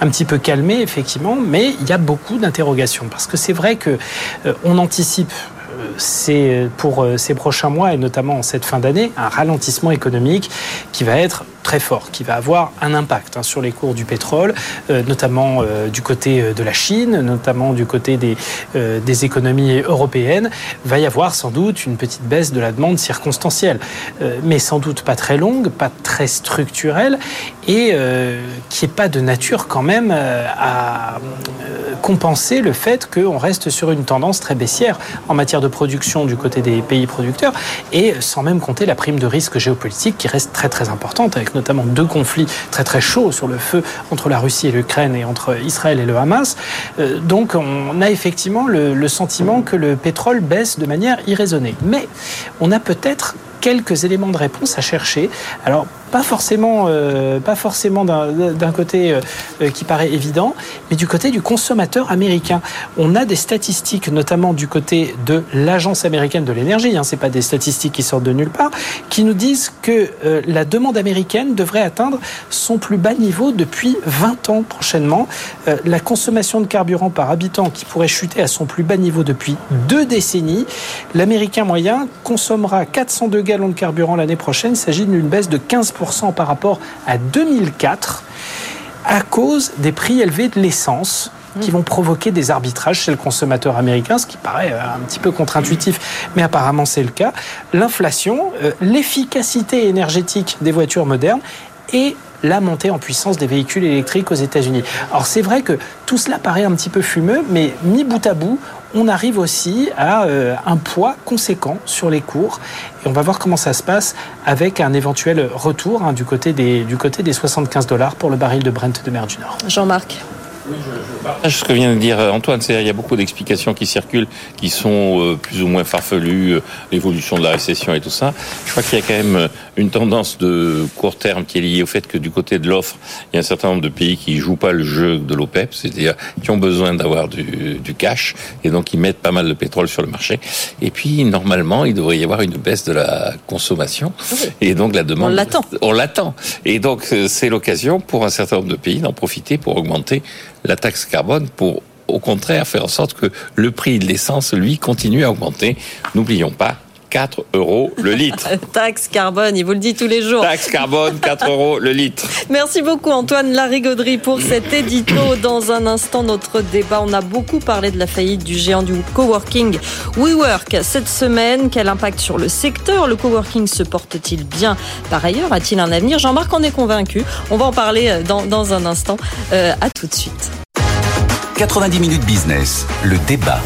un petit peu calmée, effectivement. Mais il y a beaucoup d'interrogations. Parce que c'est vrai que on anticipe pour ces prochains mois et notamment en cette fin d'année un ralentissement économique qui va être très fort, qui va avoir un impact hein, sur les cours du pétrole, euh, notamment euh, du côté euh, de la Chine, notamment du côté des, des économies européennes. Va y avoir sans doute une petite baisse de la demande circonstancielle, mais sans doute pas très longue, pas très structurelle, et qui n'est pas de nature quand même à compenser le fait qu'on reste sur une tendance très baissière en matière de production du côté des pays producteurs, et sans même compter la prime de risque géopolitique qui reste très très importante avec notamment deux conflits très très chauds sur le feu entre la Russie et l'Ukraine et entre Israël et le Hamas. Euh, donc on a effectivement le, le sentiment que le pétrole baisse de manière irraisonnée. Mais on a peut-être quelques éléments de réponse à chercher. Alors pas forcément, euh, forcément d'un côté euh, euh, qui paraît évident, mais du côté du consommateur américain. On a des statistiques, notamment du côté de l'Agence américaine de l'énergie, hein, c'est pas des statistiques qui sortent de nulle part, qui nous disent que la demande américaine devrait atteindre son plus bas niveau depuis 20 ans prochainement. la consommation de carburant par habitant qui pourrait chuter à son plus bas niveau depuis deux décennies. L'Américain moyen consommera 402 gallons de carburant l'année prochaine. Il s'agit d'une baisse de 15% par rapport à 2004 à cause des prix élevés de l'essence qui vont provoquer des arbitrages chez le consommateur américain, ce qui paraît euh, un petit peu contre-intuitif, mais apparemment c'est le cas. L'inflation, euh, l'efficacité énergétique des voitures modernes et la montée en puissance des véhicules électriques aux États-Unis. Alors c'est vrai que tout cela paraît un petit peu fumeux, mais mis bout à bout, on arrive aussi à euh, un poids conséquent sur les cours. Et on va voir comment ça se passe avec un éventuel retour hein, du, côté des, du côté des 75 dollars pour le baril de Brent de mer du Nord. Jean-Marc. Oui, je, partage ce que vient de dire Antoine. C'est il y a beaucoup d'explications qui circulent, qui sont euh, plus ou moins farfelues, euh, l'évolution de la récession et tout ça. Je crois qu'il y a quand même euh, une tendance de court terme qui est liée au fait que du côté de l'offre, il y a un certain nombre de pays qui jouent pas le jeu de l'OPEP, c'est-à-dire qui ont besoin d'avoir du, du, cash et donc ils mettent pas mal de pétrole sur le marché. Et puis normalement, il devrait y avoir une baisse de la consommation et donc la demande. On l'attend. On l'attend. Et donc c'est l'occasion pour un certain nombre de pays d'en profiter pour augmenter la taxe carbone pour au contraire faire en sorte que le prix de l'essence, lui, continue à augmenter. N'oublions pas 4 euros le litre. Taxe carbone, il vous le dit tous les jours. Taxe carbone, 4 euros le litre. Merci beaucoup Antoine Larigauderie pour cet édito. Dans un instant, notre débat, on a beaucoup parlé de la faillite du géant du coworking WeWork cette semaine. Quel impact sur le secteur? Le coworking se porte-t-il bien? Par ailleurs A-t-il un avenir? Jean-Marc en est convaincu. On va en parler euh, dans, dans un instant. Euh, à tout de suite. 90 minutes business, le débat.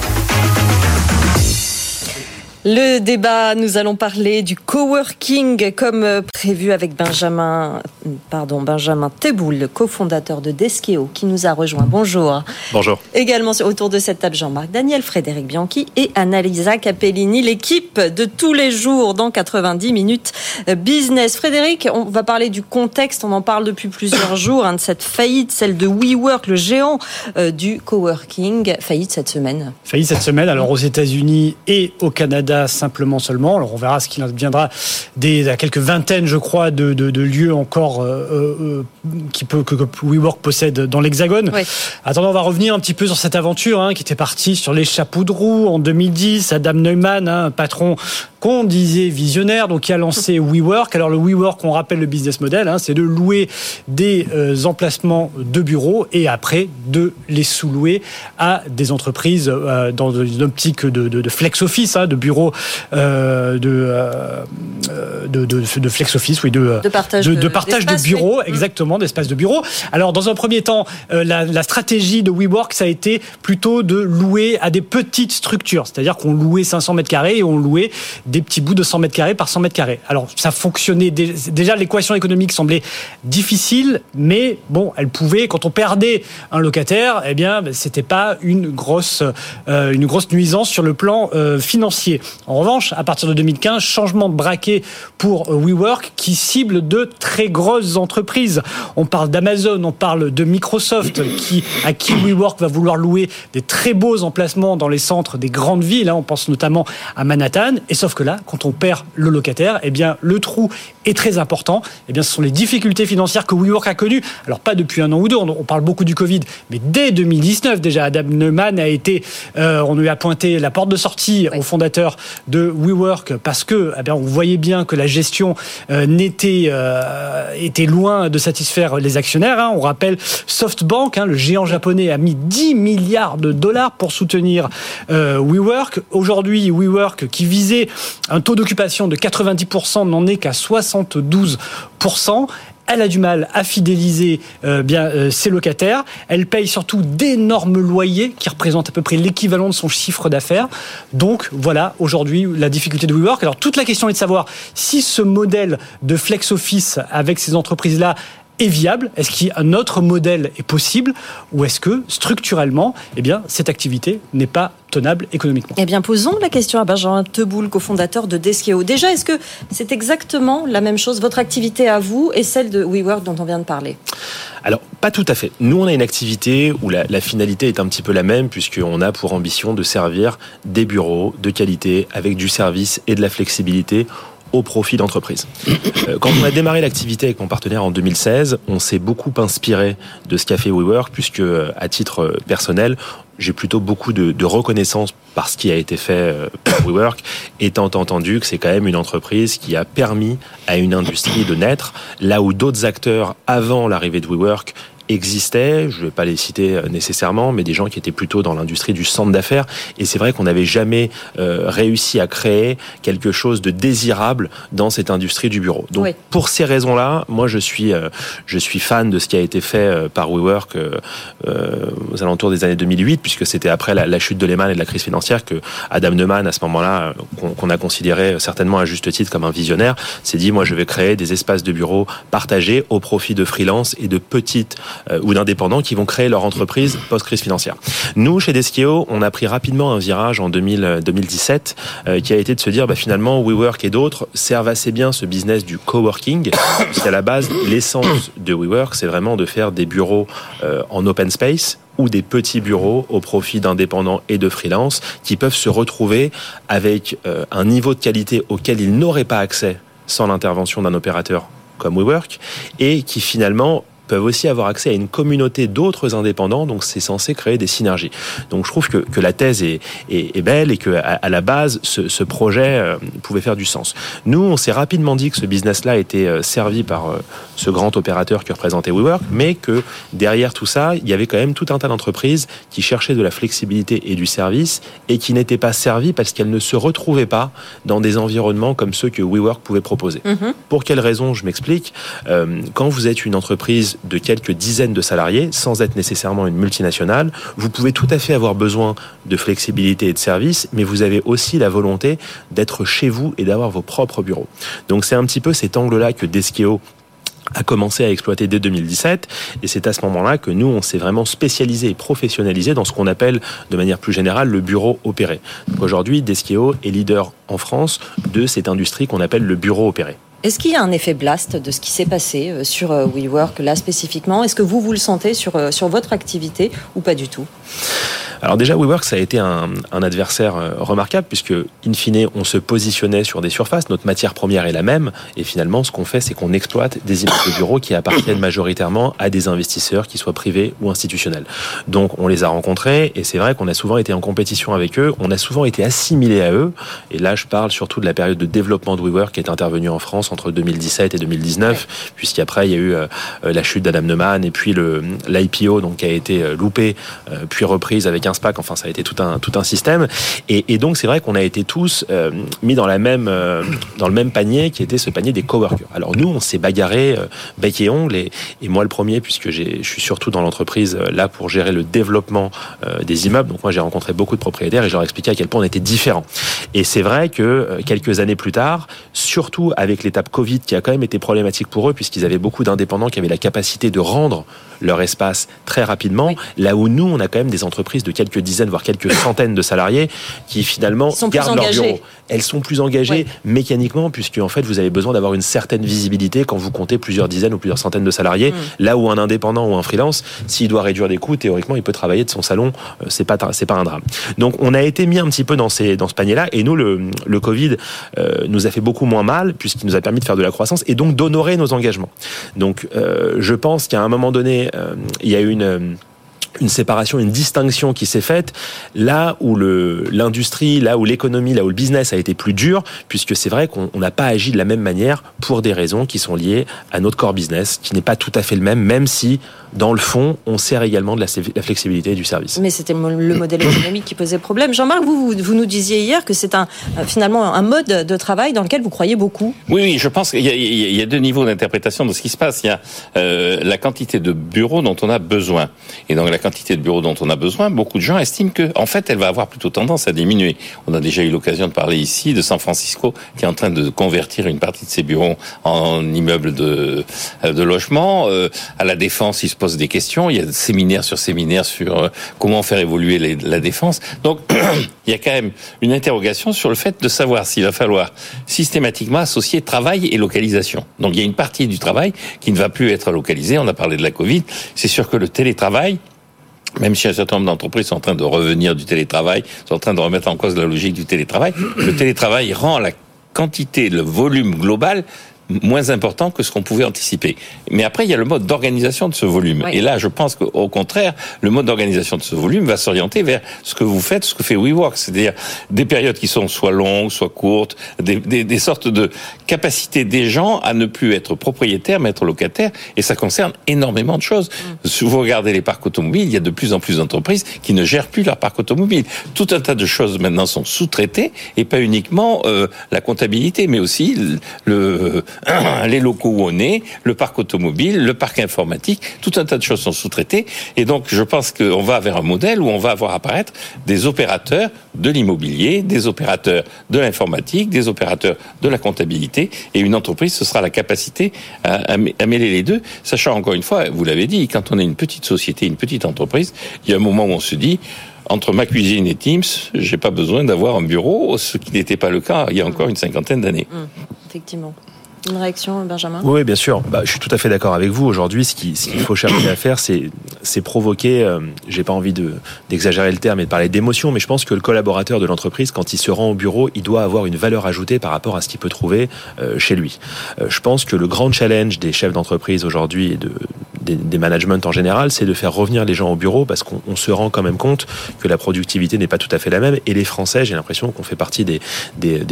Le débat, nous allons parler du coworking comme prévu avec Benjamin, pardon, Benjamin Teboul, cofondateur de Deskeo, qui nous a rejoint. Bonjour. Bonjour. Également autour de cette table, Jean-Marc Daniel, Frédéric Bianchi et Annalisa Capellini, l'équipe de tous les jours dans 90 minutes business. Frédéric, on va parler du contexte, on en parle depuis plusieurs jours, hein, de cette faillite, celle de WeWork, le géant euh, du coworking, faillite cette semaine. Faillite cette semaine, alors aux États-Unis et au Canada simplement seulement. Alors on verra ce qu'il adviendra des quelques vingtaines, je crois, de, lieux encore euh, euh, qui peut, que, WeWork possède dans l'Hexagone. Attendant, on va revenir un petit peu sur cette aventure hein, qui était partie sur les chapeaux de roue en 2010. Adam Neumann, hein, un patron qu'on disait visionnaire, donc qui a lancé WeWork. Alors le WeWork, on rappelle le business model, hein, c'est de louer des euh, emplacements de bureaux et après de les sous-louer à des entreprises euh, dans une optique de, de, de flex office, hein, de bureaux euh, de, de, de, flex office, oui, de, de partage de, partage de bureaux, exactement, d'espace de bureaux. Alors dans un premier temps, la, la stratégie de WeWork, ça a été plutôt de louer à des petites structures, c'est-à-dire qu'on louait 500 mètres carrés et on louait des petits bouts de 100 mètres carrés par 100 mètres carrés. Alors ça fonctionnait déjà l'équation économique semblait difficile, mais bon, elle pouvait quand on perdait un locataire, eh bien c'était pas une grosse euh, une grosse nuisance sur le plan euh, financier. En revanche, à partir de 2015, changement de braquet pour WeWork qui cible de très grosses entreprises. On parle d'Amazon, on parle de Microsoft à qui WeWork va vouloir louer des très beaux emplacements dans les centres des grandes villes. Hein. On pense notamment à Manhattan. Et sauf que là, quand on perd le locataire, eh bien, le trou est très important. Eh bien, ce sont les difficultés financières que WeWork a connues. Alors, pas depuis un an ou deux, on parle beaucoup du Covid, mais dès 2019, déjà, Adam Neumann a été, euh, on lui a pointé la porte de sortie au fondateur de WeWork parce que, eh bien, on voyait bien que la gestion euh, n'était, euh, était loin de satisfaire les actionnaires. Hein. On rappelle SoftBank, hein, le géant japonais, a mis 10 milliards de dollars pour soutenir WeWork. Aujourd'hui, WeWork, qui visait un taux d'occupation de 90% n'en est qu'à 72%. Elle a du mal à fidéliser euh, euh, ses locataires. Elle paye surtout d'énormes loyers qui représentent à peu près l'équivalent de son chiffre d'affaires. Donc voilà aujourd'hui la difficulté de WeWork. Alors toute la question est de savoir si ce modèle de flex office avec ces entreprises-là est viable? Est-ce qu'un autre modèle est possible? Ou est-ce que structurellement, eh bien, cette activité n'est pas tenable économiquement? Eh bien, posons la question à Benjamin Teboul, cofondateur de Deskeo. Déjà, est-ce que c'est exactement la même chose, votre activité à vous et celle de WeWork dont on vient de parler? Alors, pas tout à fait. Nous, on a une activité où la, la finalité est un petit peu la même, puisqu'on a pour ambition de servir des bureaux de qualité avec du service et de la flexibilité au profit d'entreprises. Euh, quand on a démarré l'activité avec mon partenaire en 2016, on s'est beaucoup inspiré de ce qu'a fait WeWork, puisque euh, à titre euh, personnel, j'ai plutôt beaucoup de, de, reconnaissance par ce qui a été fait par WeWork, étant entendu que c'est quand même une entreprise qui a permis à une industrie de naître, là où d'autres acteurs avant l'arrivée de WeWork existaient, je ne vais pas les citer euh, nécessairement, mais des gens qui étaient plutôt dans l'industrie du centre d'affaires. Et c'est vrai qu'on n'avait jamais euh, réussi à créer quelque chose de désirable dans cette industrie du bureau. Donc pour ces raisons-là, moi je suis euh, je suis fan de ce qui a été fait par WeWork aux alentours des années 2008, puisque c'était après la, chute de Lehman et de la crise financière que Adam Neumann, à ce moment-là, qu'on a considéré certainement à juste titre comme un visionnaire, s'est dit moi je vais créer des espaces de bureau partagés au profit de freelance et de petites euh, ou d'indépendants qui vont créer leur entreprise post-crise financière. Nous, chez Deskeo, on a pris rapidement un virage en 2000, 2017 euh, qui a été de se dire bah, finalement WeWork et d'autres servent assez bien ce business du coworking puisqu'à la base l'essence de WeWork c'est vraiment de faire des bureaux euh, en open space ou des petits bureaux au profit d'indépendants et de freelance qui peuvent se retrouver avec un niveau de qualité auquel ils n'auraient pas accès sans l'intervention d'un opérateur comme WeWork et qui finalement peuvent aussi avoir accès à une communauté d'autres indépendants, donc c'est censé créer des synergies. Donc je trouve que, que la thèse est, est, est, belle et que à, à la base, ce, ce projet euh, pouvait faire du sens. Nous, on s'est rapidement dit que ce business-là était euh, servi par euh, ce grand opérateur qui représentait WeWork, mais que derrière tout ça, il y avait quand même tout un tas d'entreprises qui cherchaient de la flexibilité et du service et qui n'étaient pas servies parce qu'elles ne se retrouvaient pas dans des environnements comme ceux que WeWork pouvait proposer. Mm-hmm. Pour quelles raisons Je m'explique. quand vous êtes une entreprise de quelques dizaines de salariés, sans être nécessairement une multinationale, vous pouvez tout à fait avoir besoin de flexibilité et de services, mais vous avez aussi la volonté d'être chez vous et d'avoir vos propres bureaux. Donc c'est un petit peu cet angle-là que Deskeo a commencé à exploiter dès 2017 et c'est à ce moment-là que nous on s'est vraiment spécialisé et professionnalisé dans ce qu'on appelle de manière plus générale le bureau opéré. Aujourd'hui Deskeo est leader en France de cette industrie qu'on appelle le bureau opéré. Est-ce qu'il y a un effet blast de ce qui s'est passé euh, sur euh, WeWork là spécifiquement? Est-ce que vous vous le sentez sur euh, sur votre activité ou pas du tout? Alors déjà, WeWork, ça a été un, un, adversaire remarquable puisque, in fine, on se positionnait sur des surfaces, notre matière première est la même, et finalement, ce qu'on fait, c'est qu'on exploite des immeubles de bureaux qui appartiennent majoritairement à des investisseurs, qui soient privés ou institutionnels. Donc, on les a rencontrés, et c'est vrai qu'on a souvent été en compétition avec eux, on a souvent été assimilés à eux, et là, je parle surtout de la période de développement de WeWork qui est intervenue en France entre 2017 et 2019, puisqu'après, il y a eu la chute d'Adam Neumann, et puis l'IPO, donc, qui a été loupé, puis reprise avec un SPAC. Enfin, ça a été tout un tout un système. Et, et donc c'est vrai qu'on a été tous euh, mis dans la même euh, dans le même panier qui était ce panier des coworkers. Alors nous, on s'est bagarré euh, bec et ongle et, et, moi le premier puisque je suis surtout dans l'entreprise euh, là pour gérer le développement des immeubles. Donc moi j'ai rencontré beaucoup de propriétaires et je leur expliqué à quel point on était différents. Et c'est vrai que quelques années plus tard, surtout avec l'étape Covid qui a quand même été problématique pour eux puisqu'ils avaient beaucoup d'indépendants qui avaient la capacité de rendre leur espace très rapidement. Là où nous, on a quand même des entreprises de quelques dizaines, voire quelques centaines de salariés qui finalement gardent leur bureau. Elles sont plus engagées mécaniquement puisque en fait, vous avez besoin d'avoir une certaine visibilité quand vous comptez plusieurs dizaines ou plusieurs centaines de salariés. Mmh. Là où un indépendant ou un freelance, s'il doit réduire des coûts, théoriquement, il peut travailler de son salon. C'est pas c'est pas un drame. Donc, on a été mis un petit peu dans ces dans ce panier-là. Et nous, le, le Covid euh, nous a fait beaucoup moins mal puisqu'il nous a permis de faire de la croissance et donc d'honorer nos engagements. Donc, euh, je pense qu'à un moment donné, euh, il y a une une séparation, une distinction qui s'est faite là où l'industrie, là où l'économie, là où le business a été plus dur, puisque c'est vrai qu'on n'a pas agi de la même manière pour des raisons qui sont liées à notre core business, qui n'est pas tout à fait le même, même si dans le fond, on sert également de la, la flexibilité du service. Mais c'était le modèle économique qui posait problème. Jean-Marc, vous, vous, vous, nous disiez hier que c'est un, finalement un mode de travail dans lequel vous croyez beaucoup. Oui, oui, je pense qu'il y, y, y, a deux niveaux d'interprétation de ce qui se passe. Il y a euh, la quantité de bureaux dont on a besoin. Et donc la quantité de bureaux dont on a besoin, beaucoup de gens estiment que, en fait, elle va avoir plutôt tendance à diminuer. On a déjà eu l'occasion de parler ici de San Francisco, qui est en train de convertir une partie de ses bureaux en immeubles de, de logement. Euh, à la défense, il se pose des questions. Il y a séminaires sur séminaires sur euh, comment faire évoluer la défense. Donc, il y a quand même une interrogation sur le fait de savoir s'il va falloir systématiquement associer travail et localisation. Donc, il y a une partie du travail qui ne va plus être localisée. On a parlé de la Covid. C'est sûr que le télétravail, même si un certain nombre d'entreprises sont en train de revenir du télétravail, sont en train de remettre en cause la logique du télétravail, le télétravail rend la quantité, le volume global moins important que ce qu'on pouvait anticiper. Mais après, il y a le mode d'organisation de ce volume. Oui. Et là, je pense qu'au contraire, le mode d'organisation de ce volume va s'orienter vers ce que vous faites, ce que fait WeWork, c'est-à-dire des périodes qui sont soit longues, soit courtes, des, des, des, sortes de capacités des gens à ne plus être propriétaires, mais être locataires. Et ça concerne énormément de choses. Mm. Si vous regardez les parcs automobiles, il y a de plus en plus d'entreprises qui ne gèrent plus leur parc automobile. Tout un tas de choses maintenant sont sous-traitées et pas uniquement euh, la comptabilité, mais aussi le, le les locaux où on est, le parc automobile, le parc informatique, tout un tas de choses sont sous-traitées. Et donc, je pense qu'on va vers un modèle où on va avoir apparaître des opérateurs de l'immobilier, des opérateurs de l'informatique, des opérateurs de la comptabilité. Et une entreprise, ce sera la capacité à mêler les deux, sachant encore une fois, vous l'avez dit, quand on est une petite société, une petite entreprise, il y a un moment où on se dit, entre ma cuisine et Teams, j'ai pas besoin d'avoir un bureau, ce qui n'était pas le cas il y a encore une cinquantaine d'années. Mmh, effectivement. Une réaction, Benjamin? Oui, bien sûr. Bah, je suis tout à fait d'accord avec vous. Aujourd'hui, ce qu'il faut chercher à faire, c'est provoquer, euh, j'ai pas envie d'exagérer de, le terme et de parler d'émotion, mais je pense que le collaborateur de l'entreprise, quand il se rend au bureau, il doit avoir une valeur ajoutée par rapport à ce qu'il peut trouver euh, chez lui. Euh, je pense que le grand challenge des chefs d'entreprise aujourd'hui et de, des, des managements en général, c'est de faire revenir les gens au bureau parce qu'on se rend quand même compte que la productivité n'est pas tout à fait la même. Et les Français, j'ai l'impression qu'on fait partie des,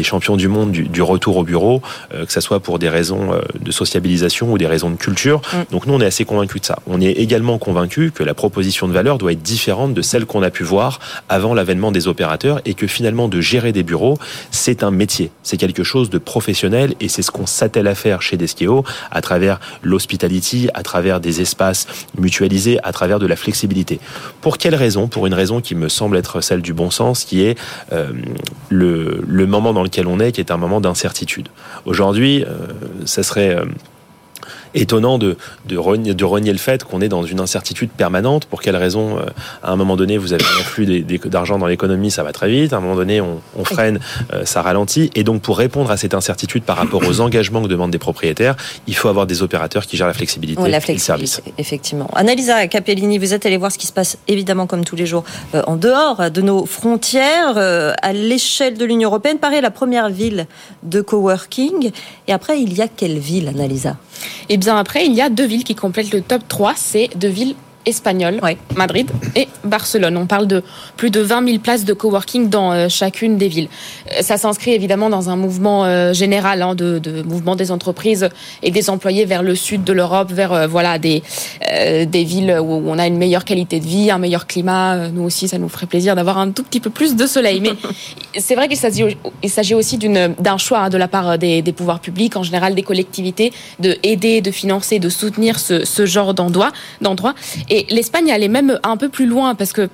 champions du monde du, du retour au bureau, euh, que ça soit pour pour des raisons euh, de sociabilisation ou des raisons de culture. Mm. Donc nous, on est assez convaincus de ça. On est également convaincus que la proposition de valeur doit être différente de celle qu'on a pu voir avant l'avènement des opérateurs et que finalement de gérer des bureaux, c'est un métier, c'est quelque chose de professionnel et c'est ce qu'on s'attelle à faire chez Deskeo à travers l'hospitality, à travers des espaces mutualisés, à travers de la flexibilité. Pour quelle raison? Pour une raison qui me semble être celle du bon sens, qui est euh, le, le moment dans lequel on est, qui est un moment d'incertitude. Aujourd'hui, euh, ça serait euh, étonnant de, de, renier, de renier le fait qu'on est dans une incertitude permanente. Pour quelle raison euh, À un moment donné, vous avez un flux d'argent dans l'économie, ça va très vite. À un moment donné, on, on freine, euh, ça ralentit. Et donc, pour répondre à cette incertitude par rapport aux engagements que demandent des propriétaires, il faut avoir des opérateurs qui gèrent la flexibilité Oui, la et le service. flexibilité, effectivement. Annalisa Capellini, vous êtes allée voir ce qui se passe évidemment comme tous les jours euh, en dehors de nos frontières, euh, à l'échelle de l'Union européenne. Paris est la première ville de coworking. Et après, il y a quelle ville, Annalisa? Et bien après, il y a deux villes qui complètent le top 3. C'est deux villes espagnoles, Madrid et Barcelone. On parle de plus de 20 000 places de coworking dans euh, chacune des villes. Euh, ça s'inscrit évidemment dans un mouvement euh, général hein, de, de mouvement des entreprises et des employés vers le sud de l'Europe, vers euh, voilà des euh, des villes où on a une meilleure qualité de vie, un meilleur climat. Nous aussi, ça nous ferait plaisir d'avoir un tout petit peu plus de soleil. Mais c'est vrai qu'il s'agit il s'agit aussi d'une d'un choix hein, de la part des, des pouvoirs publics, en général des collectivités, de aider, de financer, de soutenir ce, ce genre d'endroit. Et l'Espagne allait même un peu plus loin parce que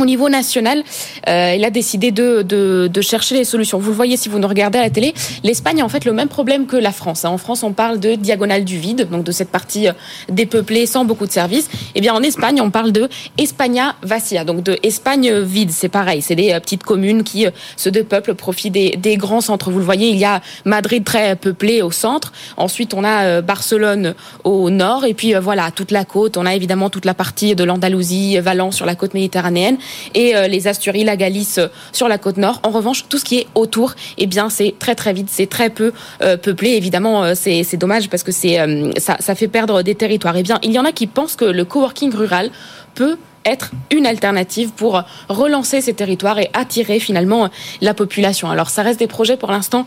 au niveau national, euh, il a décidé de, de, de chercher les solutions. Vous le voyez si vous nous regardez à la télé, l'Espagne a en fait le même problème que la France. hein. En France, on parle de diagonale du vide, donc de cette partie euh, dépeuplée sans beaucoup de services. Eh bien, en Espagne, on parle de España vacía, donc de Espagne vide. C'est pareil, c'est des euh, petites communes qui euh, se dépeuplent profit des, des grands centres. Vous le voyez, il y a Madrid très peuplé au centre. Ensuite, on a Barcelone au nord, et puis voilà toute la côte. On a évidemment toute la partie de l'Andalousie, Valence sur la côte méditerranéenne et euh, les Asturies, la Galice euh, sur la côte nord. En revanche, tout ce qui est autour, eh bien, c'est très très vite, c'est très peu euh, peuplé. Évidemment, c'est dommage parce que ça, fait perdre des territoires. Eh bien, il y en a qui pensent que le coworking rural peut être une alternative pour relancer ces territoires et attirer finalement la population. Alors ça reste des projets pour l'instant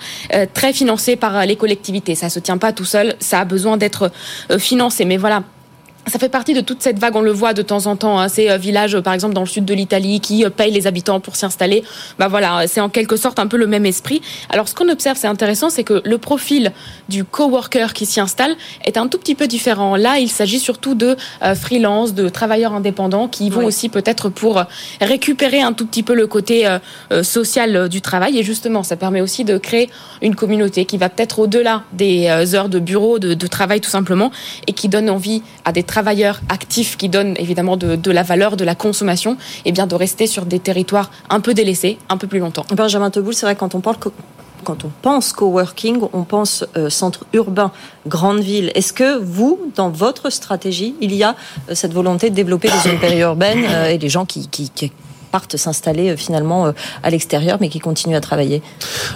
très financés par les collectivités. Ça se tient pas tout seul, ça a besoin d'être financé. Mais voilà, ça fait partie de toute cette vague, on le voit de temps en temps, hein, ces euh, villages, euh, par exemple, dans le sud de l'Italie, qui euh, payent les habitants pour s'y installer. Bah voilà, c'est en quelque sorte un peu le même esprit. Alors, ce qu'on observe, c'est intéressant, c'est que le profil du coworker qui s'y installe est un tout petit peu différent. Là, il s'agit surtout de euh, freelance, de travailleurs indépendants qui vont Oui. aussi peut-être pour récupérer un tout petit peu le côté euh, social du travail. Et justement, ça permet aussi de créer une communauté qui va peut-être au-delà des heures de bureau, de, de travail tout simplement, et qui donne envie à des travailleurs actifs qui donnent évidemment de, la valeur, de la consommation, et bien de rester sur des territoires un peu délaissés, un peu plus longtemps. Benjamin Teboul, c'est vrai, quand on parle quand on pense coworking, on pense euh, centre urbain, grande ville. Est-ce que vous, dans votre stratégie, il y a euh, cette volonté de développer les zones périurbaines euh, et les gens qui partent s'installer euh, finalement euh, à l'extérieur, mais qui continuent à travailler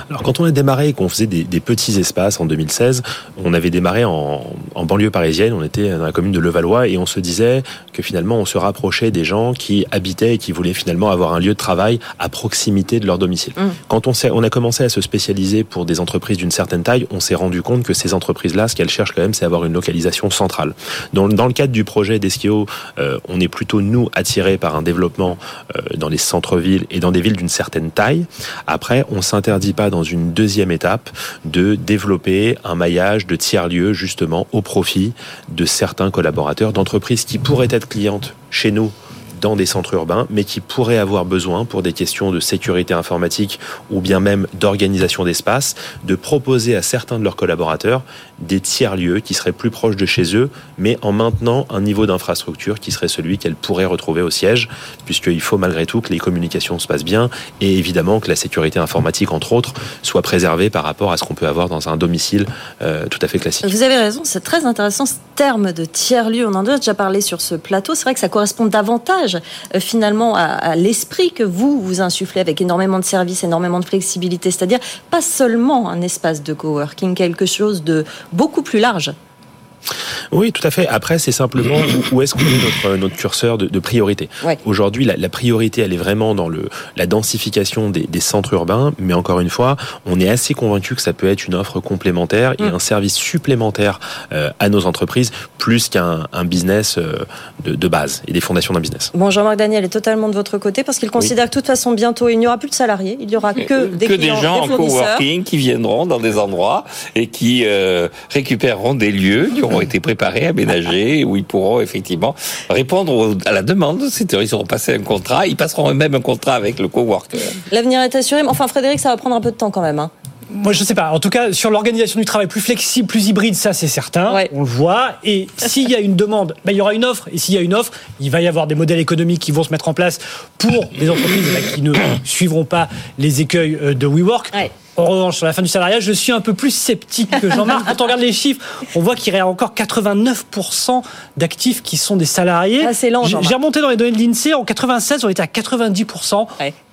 Alors quand on a démarré et qu'on faisait des, des petits espaces en 2016, on avait démarré en, en banlieue parisienne, on était dans la commune de Levallois et on se disait que finalement on se rapprochait des gens qui habitaient et qui voulaient finalement avoir un lieu de travail à proximité de leur domicile. Mmh. Quand on, a commencé à se spécialiser pour des entreprises d'une certaine taille, on s'est rendu compte que ces entreprises-là, ce qu'elles cherchent quand même, c'est avoir une localisation centrale. Dans, dans le cadre du projet d'Eskio, euh, on est plutôt nous attirés par un développement euh, dans les centres-villes et dans des villes d'une certaine taille. Après, on s'interdit pas dans une deuxième étape de développer un maillage de tiers-lieux justement au profit de certains collaborateurs d'entreprises qui pourraient être clientes chez nous dans des centres urbains, mais qui pourraient avoir besoin, pour des questions de sécurité informatique ou bien même d'organisation d'espace, de proposer à certains de leurs collaborateurs des tiers-lieux qui seraient plus proches de chez eux, mais en maintenant un niveau d'infrastructure qui serait celui qu'elles pourraient retrouver au siège, puisqu'il faut malgré tout que les communications se passent bien et évidemment que la sécurité informatique, entre autres, soit préservée par rapport à ce qu'on peut avoir dans un domicile euh, tout à fait classique. Vous avez raison, c'est très intéressant ce terme de tiers-lieu. On en a déjà parlé sur ce plateau. C'est vrai que ça correspond davantage euh, finalement à, à l'esprit que vous vous insufflez avec énormément de services, énormément de flexibilité. C'est-à-dire pas seulement un espace de coworking, quelque chose de beaucoup plus large. Oui, tout à fait. Après, c'est simplement où est-ce qu'on met notre, notre curseur de, de priorité. Ouais. Aujourd'hui, la, la, priorité, elle est vraiment dans le, la densification des, des, centres urbains, mais encore une fois, on est assez convaincu que ça peut être une offre complémentaire et Mm. un service supplémentaire euh, à nos entreprises, plus qu'un un business euh, de, de base et des fondations d'un business. Bon, Jean-Marc Daniel est totalement de votre côté parce qu'il considère que de toute façon, bientôt, il n'y aura plus de salariés, il n'y aura que des que clients, des gens en fournisseurs. coworking qui viendront dans des endroits et qui euh, récupéreront des lieux qui auront été préparés, aménagés, où ils pourront effectivement répondre à la demande. C'est-à-dire, ils auront passé un contrat, ils passeront eux-mêmes un contrat avec le coworker. L'avenir est assuré. Mais Enfin, Frédéric, ça va prendre un peu de temps quand même. hein. Moi, je sais pas. En tout cas, sur l'organisation du travail plus flexible, plus hybride, ça, c'est certain. On le voit. Et s'il y a une demande, bah, il y aura une offre. Et s'il y a une offre, il va y avoir des modèles économiques qui vont se mettre en place pour des entreprises bah, qui ne suivront pas les écueils euh, de WeWork. En revanche, sur la fin du salariat, je suis un peu plus sceptique que Jean-Marc. Quand on regarde les chiffres, on voit qu'il y a encore 89% d'actifs qui sont des salariés. c'est lent, J'ai remonté dans les données de l'INSEE. En 96, on était à 90%.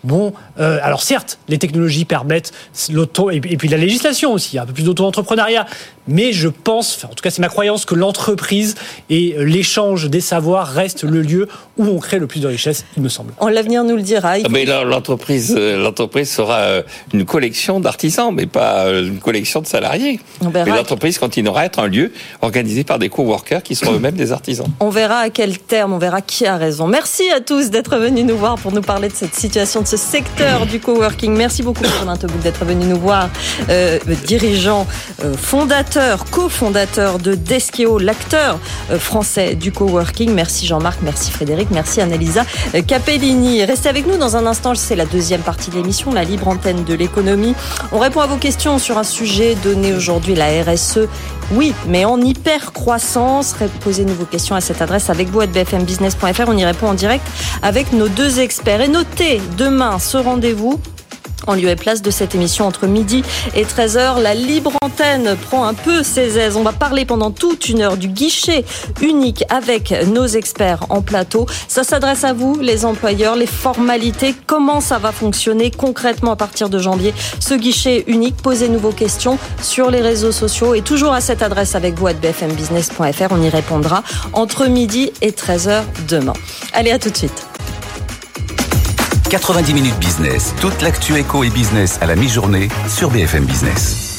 Bon, euh, alors certes, les technologies permettent l'auto et, et puis la législation aussi, un peu plus d'auto-entrepreneuriat. Mais je pense, enfin, en tout cas c'est ma croyance, que l'entreprise et euh, l'échange des savoirs restent le lieu où on crée le plus de richesse, il me semble. En l'avenir nous le dira. Il Ah, Mais l'entreprise, euh, l'entreprise sera euh, une collection d'artisans, mais pas une collection de salariés. On verra. Mais l'entreprise continuera à être un lieu organisé par des coworkers qui seront eux-mêmes des artisans. On verra à quel terme, on verra qui a raison. Merci à tous d'être venus nous voir pour nous parler de cette situation, de ce secteur du coworking. Merci beaucoup, Romain Teboul, d'être venu nous voir. Euh, dirigeant, euh, fondateur, cofondateur de Deskeo, l'acteur euh, français du coworking. Merci Jean-Marc, merci Frédéric, merci Annalisa euh, Capellini. Restez avec nous dans un instant, c'est la deuxième partie de l'émission, la libre antenne de l'économie. On répond à vos questions sur un sujet donné aujourd'hui, la RSE. Oui, mais en hyper croissance. Posez-nous vos questions à cette adresse avec vous à bfmbusiness.fr. On y répond en direct avec nos deux experts. Et notez demain ce rendez-vous. En lieu et place de cette émission entre midi et 13h, la libre antenne prend un peu ses aises. On va parler pendant toute une heure du guichet unique avec nos experts en plateau. Ça s'adresse à vous, les employeurs, les formalités, comment ça va fonctionner concrètement à partir de janvier. Ce guichet unique, posez-nous vos questions sur les réseaux sociaux et toujours à cette adresse avec vous à bfmbusiness.fr. On y répondra entre midi et 13h demain. Allez, à tout de suite. 90 minutes business, toute l'actu éco et business à la mi-journée sur BFM Business.